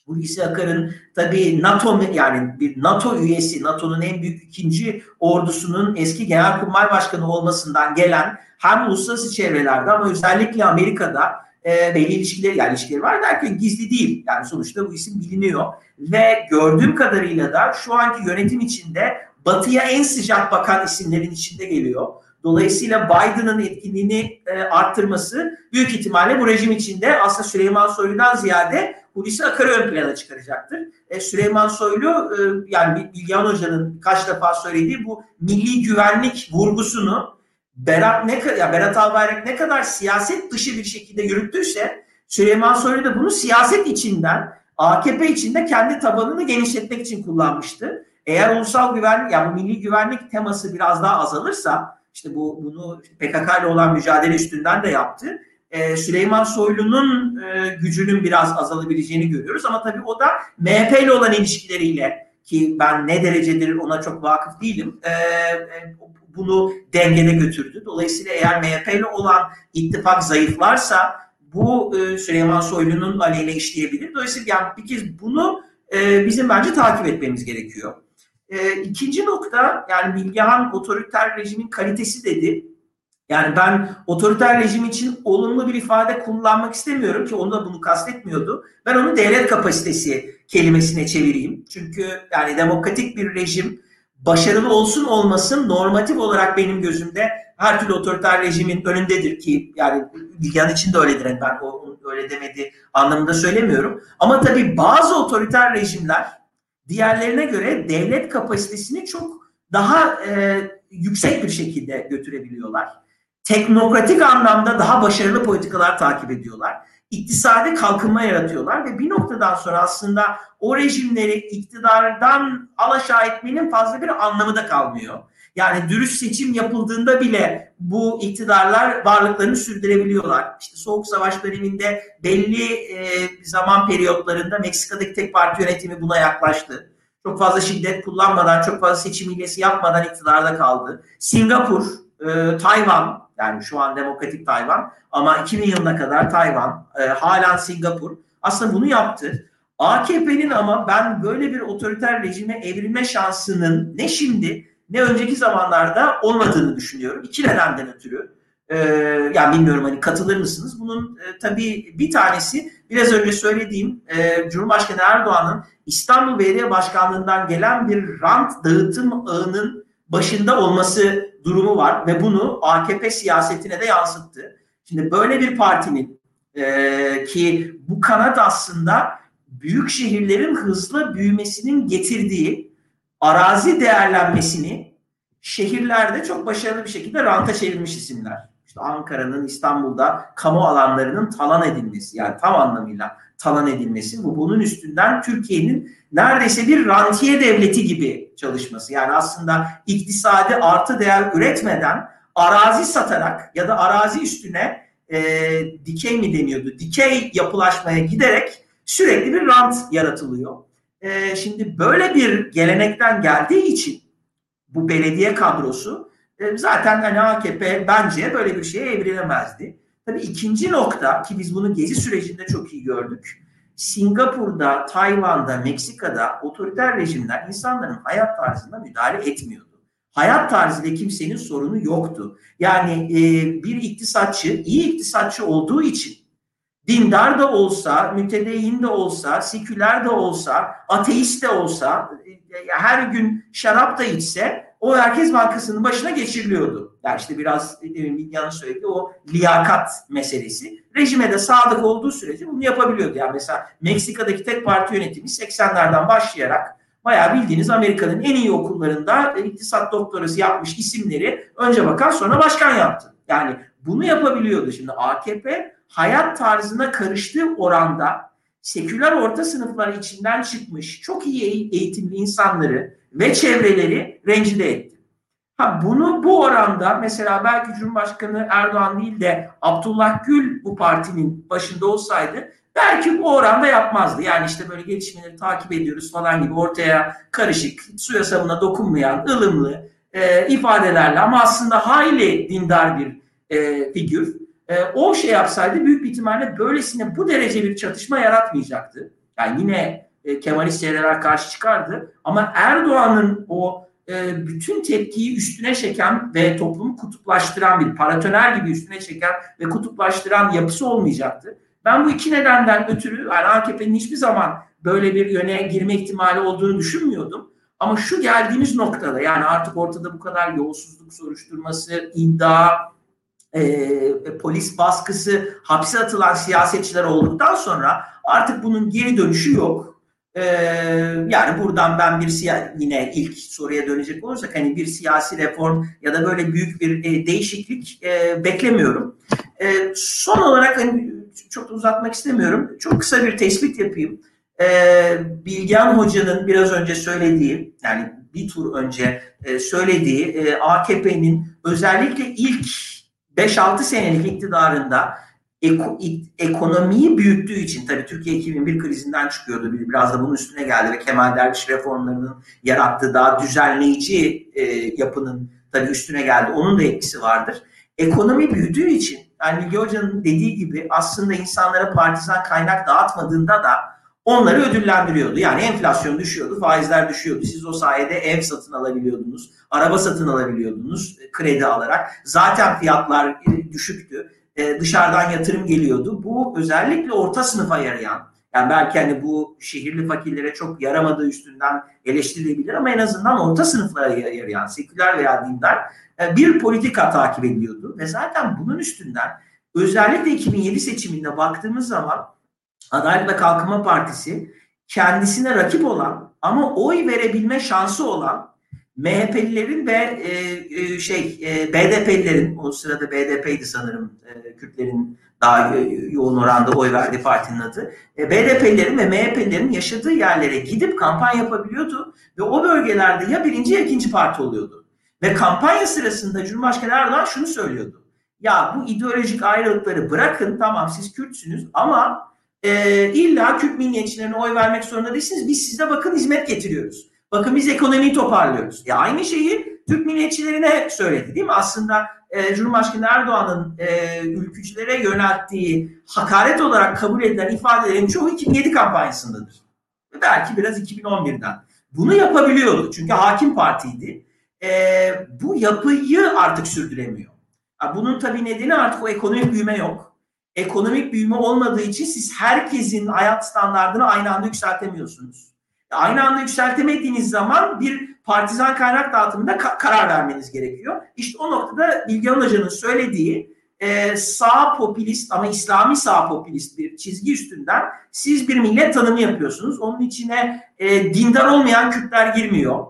Speaker 4: Hulusi Akar'ın tabii NATO yani bir NATO üyesi, NATO'nun en büyük ikinci ordusunun eski genelkurmay başkanı olmasından gelen hem uluslararası çevrelerde ama özellikle Amerika'da e, belli ilişkileri yani ilişkileri var derken gizli değil. Yani sonuçta bu isim biliniyor ve gördüğüm kadarıyla da şu anki yönetim içinde batıya en sıcak bakan isimlerin içinde geliyor. Dolayısıyla Biden'ın etkinliğini e, arttırması büyük ihtimalle bu rejim içinde aslında Süleyman Soylu'dan ziyade Hulusi Akar'ı ön plana çıkaracaktır. E, Süleyman Soylu e, yani Bilgehan Hoca'nın kaç defa söylediği bu milli güvenlik vurgusunu Berat ne kadar Berat Albayrak ne kadar siyaset dışı bir şekilde yürüttüyse Süleyman Soylu da bunu siyaset içinden AKP içinde kendi tabanını genişletmek için kullanmıştı. Eğer ulusal güvenlik yani milli güvenlik teması biraz daha azalırsa işte bu bunu PKK ile olan mücadele üstünden de yaptı. Ee, Süleyman Soylu'nun e, gücünün biraz azalabileceğini görüyoruz ama tabii o da MHP ile olan ilişkileriyle ki ben ne derecedir ona çok vakıf değilim. E, bunu dengede götürdü. Dolayısıyla eğer MHP ile olan ittifak zayıflarsa bu e, Süleyman Soylu'nun aleyhine işleyebilir. Dolayısıyla yani bir kez bunu e, bizim bence takip etmemiz gerekiyor. E, ikinci nokta yani Bilgehan otoriter rejimin kalitesi dedi. Yani ben otoriter rejim için olumlu bir ifade kullanmak istemiyorum ki onu da bunu kastetmiyordu. Ben onu devlet kapasitesi kelimesine çevireyim. Çünkü yani demokratik bir rejim başarılı olsun olmasın normatif olarak benim gözümde her türlü otoriter rejimin önündedir ki yani Bilgehan için de öyledir. Yani ben o öyle demedi anlamında söylemiyorum. Ama tabii bazı otoriter rejimler diğerlerine göre devlet kapasitesini çok daha e, yüksek bir şekilde götürebiliyorlar. Teknokratik anlamda daha başarılı politikalar takip ediyorlar iktisadi kalkınma yaratıyorlar ve bir noktadan sonra aslında o rejimleri iktidardan alaşağı etmenin fazla bir anlamı da kalmıyor. Yani dürüst seçim yapıldığında bile bu iktidarlar varlıklarını sürdürebiliyorlar. İşte Soğuk Savaş döneminde belli e, zaman periyotlarında Meksika'daki tek parti yönetimi buna yaklaştı. çok fazla şiddet kullanmadan, çok fazla seçim hilesi yapmadan iktidarda kaldı. Singapur, e, Tayvan, yani şu an demokratik Tayvan ama 2000 yılına kadar Tayvan, e, halen Singapur aslında bunu yaptı. AKP'nin ama ben böyle bir otoriter rejime evrilme şansının ne şimdi ne önceki zamanlarda olmadığını düşünüyorum. İki nedenden ötürü. Ee, yani bilmiyorum hani katılır mısınız? Bunun e, tabii bir tanesi biraz önce söylediğim e, Cumhurbaşkanı Erdoğan'ın İstanbul Belediye Başkanlığı'ndan gelen bir rant dağıtım ağının başında olması durumu var ve bunu AKP siyasetine de yansıttı. Şimdi böyle bir partinin e, ki bu kanat aslında büyük şehirlerin hızlı büyümesinin getirdiği arazi değerlenmesini şehirlerde çok başarılı bir şekilde ranta çevirmiş isimler. İşte Ankara'nın, İstanbul'da kamu alanlarının talan edilmesi yani tam anlamıyla talan edilmesi bu bunun üstünden Türkiye'nin neredeyse bir rantiye devleti gibi çalışması. Yani aslında iktisadi artı değer üretmeden arazi satarak ya da arazi üstüne e, dikey mi deniyordu? Dikey yapılaşmaya giderek sürekli bir rant yaratılıyor. E, şimdi böyle bir gelenekten geldiği için bu belediye kadrosu e, zaten hani AKP bence böyle bir şeye evrilemezdi. Tabii ikinci nokta ki biz bunu gezi sürecinde çok iyi gördük. Singapur'da, Tayvan'da, Meksika'da otoriter rejimler insanların hayat tarzına müdahale etmiyordu. Hayat tarzıyla kimsenin sorunu yoktu. Yani e, bir iktisatçı, iyi iktisatçı olduğu için dindar da olsa, mütedeyyin de olsa, seküler de olsa, ateist de olsa, e, her gün şarap da içse o Merkez Bankası'nın başına geçiriliyordu. Yani işte biraz demin Bilgehan'ın söylediği o liyakat meselesi. Rejime de sadık olduğu sürece bunu yapabiliyordu. Yani mesela Meksika'daki tek parti yönetimi 80'lerden başlayarak bayağı bildiğiniz Amerika'nın en iyi okullarında iktisat doktorası yapmış isimleri önce bakan sonra başkan yaptı. Yani bunu yapabiliyordu. Şimdi AKP hayat tarzına karıştığı oranda seküler orta sınıflar içinden çıkmış çok iyi eğitimli insanları ve çevreleri rencide etti. Ha, bunu bu oranda mesela belki Cumhurbaşkanı Erdoğan değil de Abdullah Gül bu partinin başında olsaydı belki bu oranda yapmazdı. Yani işte böyle gelişmeleri takip ediyoruz falan gibi ortaya karışık, suya sabuna dokunmayan, ılımlı e, ifadelerle ama aslında hayli dindar bir e, figür. E, o şey yapsaydı büyük bir ihtimalle böylesine bu derece bir çatışma yaratmayacaktı. Yani yine e, Kemalist çevreler karşı çıkardı. Ama Erdoğan'ın o e, bütün tepkiyi üstüne çeken ve toplumu kutuplaştıran bir paratoner gibi üstüne çeken ve kutuplaştıran yapısı olmayacaktı. Ben bu iki nedenden ötürü yani AKP'nin hiçbir zaman böyle bir yöne girme ihtimali olduğunu düşünmüyordum. Ama şu geldiğimiz noktada yani artık ortada bu kadar yolsuzluk soruşturması, iddia, e, polis baskısı, hapse atılan siyasetçiler olduktan sonra artık bunun geri dönüşü yok. Yani buradan ben bir siyasi yine ilk soruya dönecek olursak hani bir siyasi reform ya da böyle büyük bir e, değişiklik e, beklemiyorum. E, son olarak hani, çok uzatmak istemiyorum. Çok kısa bir tespit yapayım. E, Bilgehan Hoca'nın biraz önce söylediği yani bir tur önce e, söylediği e, AKP'nin özellikle ilk 5-6 senelik iktidarında eko, ekonomiyi büyüttüğü için tabii Türkiye 2001 krizinden çıkıyordu. Biraz da bunun üstüne geldi ve Kemal Derviş reformlarının yarattığı daha düzenleyici e, yapının tabii üstüne geldi. Onun da etkisi vardır. Ekonomi büyüdüğü için yani Bilge Hoca'nın dediği gibi aslında insanlara partizan kaynak dağıtmadığında da onları ödüllendiriyordu. Yani enflasyon düşüyordu, faizler düşüyordu. Siz o sayede ev satın alabiliyordunuz, araba satın alabiliyordunuz e, kredi alarak. Zaten fiyatlar e, düşüktü. E, dışarıdan yatırım geliyordu. Bu özellikle orta sınıfa yarayan, yani belki hani bu şehirli fakirlere çok yaramadığı üstünden eleştirilebilir ama en azından orta sınıflara yarayan, seküler veya dindar bir politika takip ediyordu. Ve zaten bunun üstünden özellikle 2007 seçiminde baktığımız zaman Adalet ve Kalkınma Partisi kendisine rakip olan ama oy verebilme şansı olan MHP'lilerin ve e, e, şey e, BDP'lilerin o sırada BDP'ydi sanırım e, Kürtlerin daha yoğun oranda oy verdiği partinin adı. E, BDP'lilerin ve MHP'lilerin yaşadığı yerlere gidip kampanya yapabiliyordu ve o bölgelerde ya birinci ya ikinci parti oluyordu. Ve kampanya sırasında Cumhurbaşkanı Erdoğan şunu söylüyordu. Ya bu ideolojik ayrılıkları bırakın tamam siz Kürtsünüz ama e, illa Kürt milliyetçilerine oy vermek zorunda değilsiniz. Biz size bakın hizmet getiriyoruz. Bakın biz ekonomiyi toparlıyoruz. Ya aynı şeyi Türk milliyetçilerine söyledi değil mi? Aslında e, Cumhurbaşkanı Erdoğan'ın e, ülkücülere yönelttiği hakaret olarak kabul edilen ifadelerin çoğu 2007 kampanyasındadır. Belki biraz 2011'den. Bunu yapabiliyordu. Çünkü hakim partiydi. E, bu yapıyı artık sürdüremiyor. Bunun tabii nedeni artık o ekonomik büyüme yok. Ekonomik büyüme olmadığı için siz herkesin hayat standartını aynı anda yükseltemiyorsunuz. Aynı anda yükseltemediğiniz zaman bir partizan kaynak dağıtımında ka- karar vermeniz gerekiyor. İşte o noktada Bilgehan Hoca'nın söylediği e, sağ popülist ama İslami sağ popülist bir çizgi üstünden siz bir millet tanımı yapıyorsunuz. Onun içine e, dindar olmayan Kürtler girmiyor.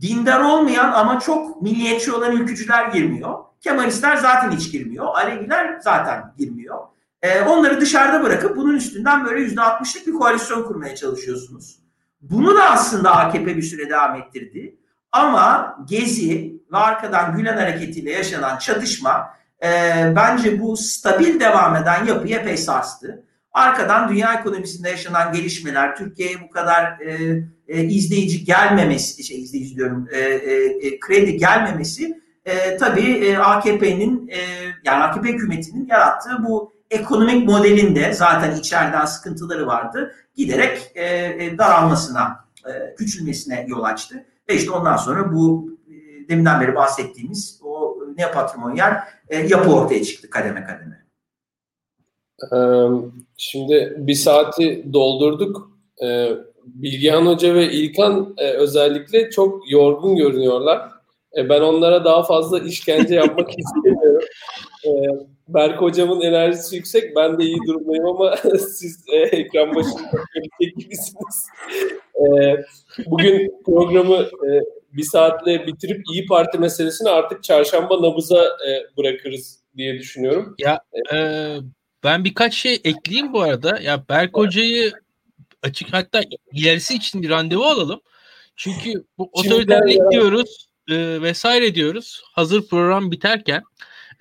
Speaker 4: Dindar olmayan ama çok milliyetçi olan ülkücüler girmiyor. Kemalistler zaten hiç girmiyor. Aleviler zaten girmiyor. E, onları dışarıda bırakıp bunun üstünden böyle yüzde altmışlık bir koalisyon kurmaya çalışıyorsunuz. Bunu da aslında AKP bir süre devam ettirdi. Ama Gezi ve arkadan Gülen hareketiyle yaşanan çatışma e, bence bu stabil devam eden yapıyı epey sarstı. Arkadan dünya ekonomisinde yaşanan gelişmeler, Türkiye'ye bu kadar e, e, izleyici gelmemesi, şey izleyici diyorum, e, e, e kredi gelmemesi e, tabii e, AKP'nin e, yani AKP hükümetinin yarattığı bu ekonomik modelinde zaten içeriden sıkıntıları vardı. Giderek e, e, daralmasına, e, küçülmesine yol açtı. Ve işte ondan sonra bu e, deminden beri bahsettiğimiz o neopatrimonyal e, yapı ortaya çıktı kademe kademe.
Speaker 1: Şimdi bir saati doldurduk. Bilgehan Hoca ve İlkan özellikle çok yorgun görünüyorlar. Ben onlara daha fazla işkence yapmak istemiyorum. Berk hocamın enerjisi yüksek. Ben de iyi durumdayım ama siz e, ekran başında görecek gibisiniz. E, bugün programı e, bir saatle bitirip İyi Parti meselesini artık çarşamba nabıza e, bırakırız diye düşünüyorum.
Speaker 2: Ya e, ben birkaç şey ekleyeyim bu arada. Ya Berk hocayı açık hatta ilerisi için bir randevu alalım. Çünkü bu otoriterlik diyoruz e, vesaire diyoruz. Hazır program biterken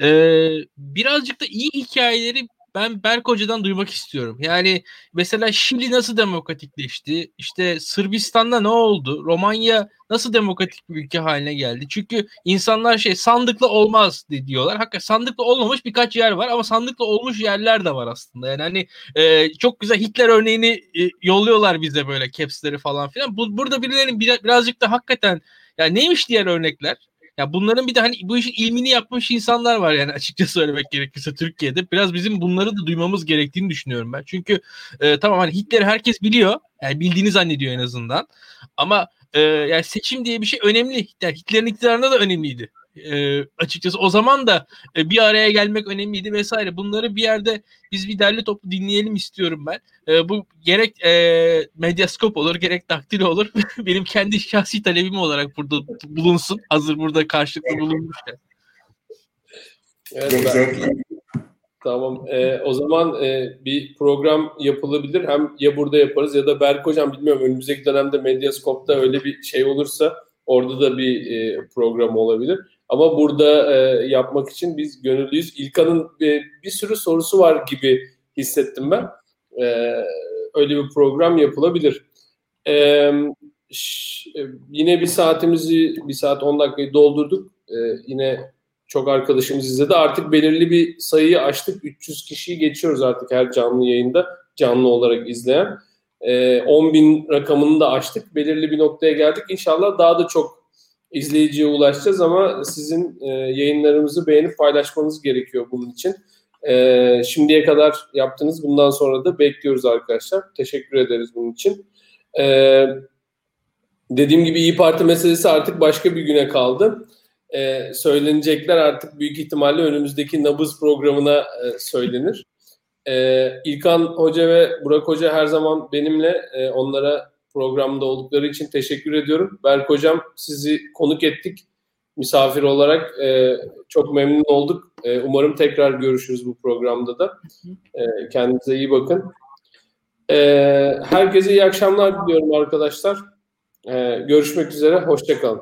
Speaker 2: ee, birazcık da iyi hikayeleri ben Berk Hoca'dan duymak istiyorum. Yani mesela Şili nasıl demokratikleşti? İşte Sırbistan'da ne oldu? Romanya nasıl demokratik bir ülke haline geldi? Çünkü insanlar şey sandıkla olmaz diyorlar. Hakikaten sandıkla olmamış birkaç yer var ama sandıkla olmuş yerler de var aslında. Yani hani e, çok güzel Hitler örneğini e, yolluyorlar bize böyle capsleri falan filan. Bu, burada birilerinin bir, birazcık da hakikaten yani neymiş diğer örnekler? Ya bunların bir de hani bu işin ilmini yapmış insanlar var yani açıkça söylemek gerekirse Türkiye'de. Biraz bizim bunları da duymamız gerektiğini düşünüyorum ben. Çünkü e, tamam hani Hitler herkes biliyor. Yani bildiğini zannediyor en azından. Ama e, yani seçim diye bir şey önemli. Yani Hitler'in iktidarında da önemliydi e, açıkçası o zaman da e, bir araya gelmek önemliydi vesaire. Bunları bir yerde biz bir derli toplu dinleyelim istiyorum ben. E, bu gerek e, medyaskop olur gerek daktilo olur. Benim kendi şahsi talebim olarak burada bulunsun. Hazır burada karşılıklı bulunmuşken.
Speaker 1: Evet, ben, tamam. E, o zaman e, bir program yapılabilir. Hem ya burada yaparız ya da Berk Hocam bilmiyorum önümüzdeki dönemde Medyaskop'ta öyle bir şey olursa orada da bir e, program olabilir. Ama burada e, yapmak için biz gönüllüyüz. İlkan'ın e, bir sürü sorusu var gibi hissettim ben. E, öyle bir program yapılabilir. E, ş, e, yine bir saatimizi, bir saat 10 dakikayı doldurduk. E, yine çok arkadaşımız izledi. Artık belirli bir sayıyı aştık. 300 kişiyi geçiyoruz artık her canlı yayında canlı olarak izleyen. E, 10 bin rakamını da aştık. Belirli bir noktaya geldik. İnşallah daha da çok izleyiciye ulaşacağız ama sizin e, yayınlarımızı beğenip paylaşmanız gerekiyor bunun için. E, şimdiye kadar yaptınız. Bundan sonra da bekliyoruz arkadaşlar. Teşekkür ederiz bunun için. E, dediğim gibi İyi Parti meselesi artık başka bir güne kaldı. E, söylenecekler artık büyük ihtimalle önümüzdeki nabız programına e, söylenir. E, İlkan Hoca ve Burak Hoca her zaman benimle e, onlara programda oldukları için teşekkür ediyorum. Berk Hocam sizi konuk ettik misafir olarak. E, çok memnun olduk. E, umarım tekrar görüşürüz bu programda da. E, kendinize iyi bakın. E, herkese iyi akşamlar diliyorum arkadaşlar. E, görüşmek üzere. Hoşçakalın.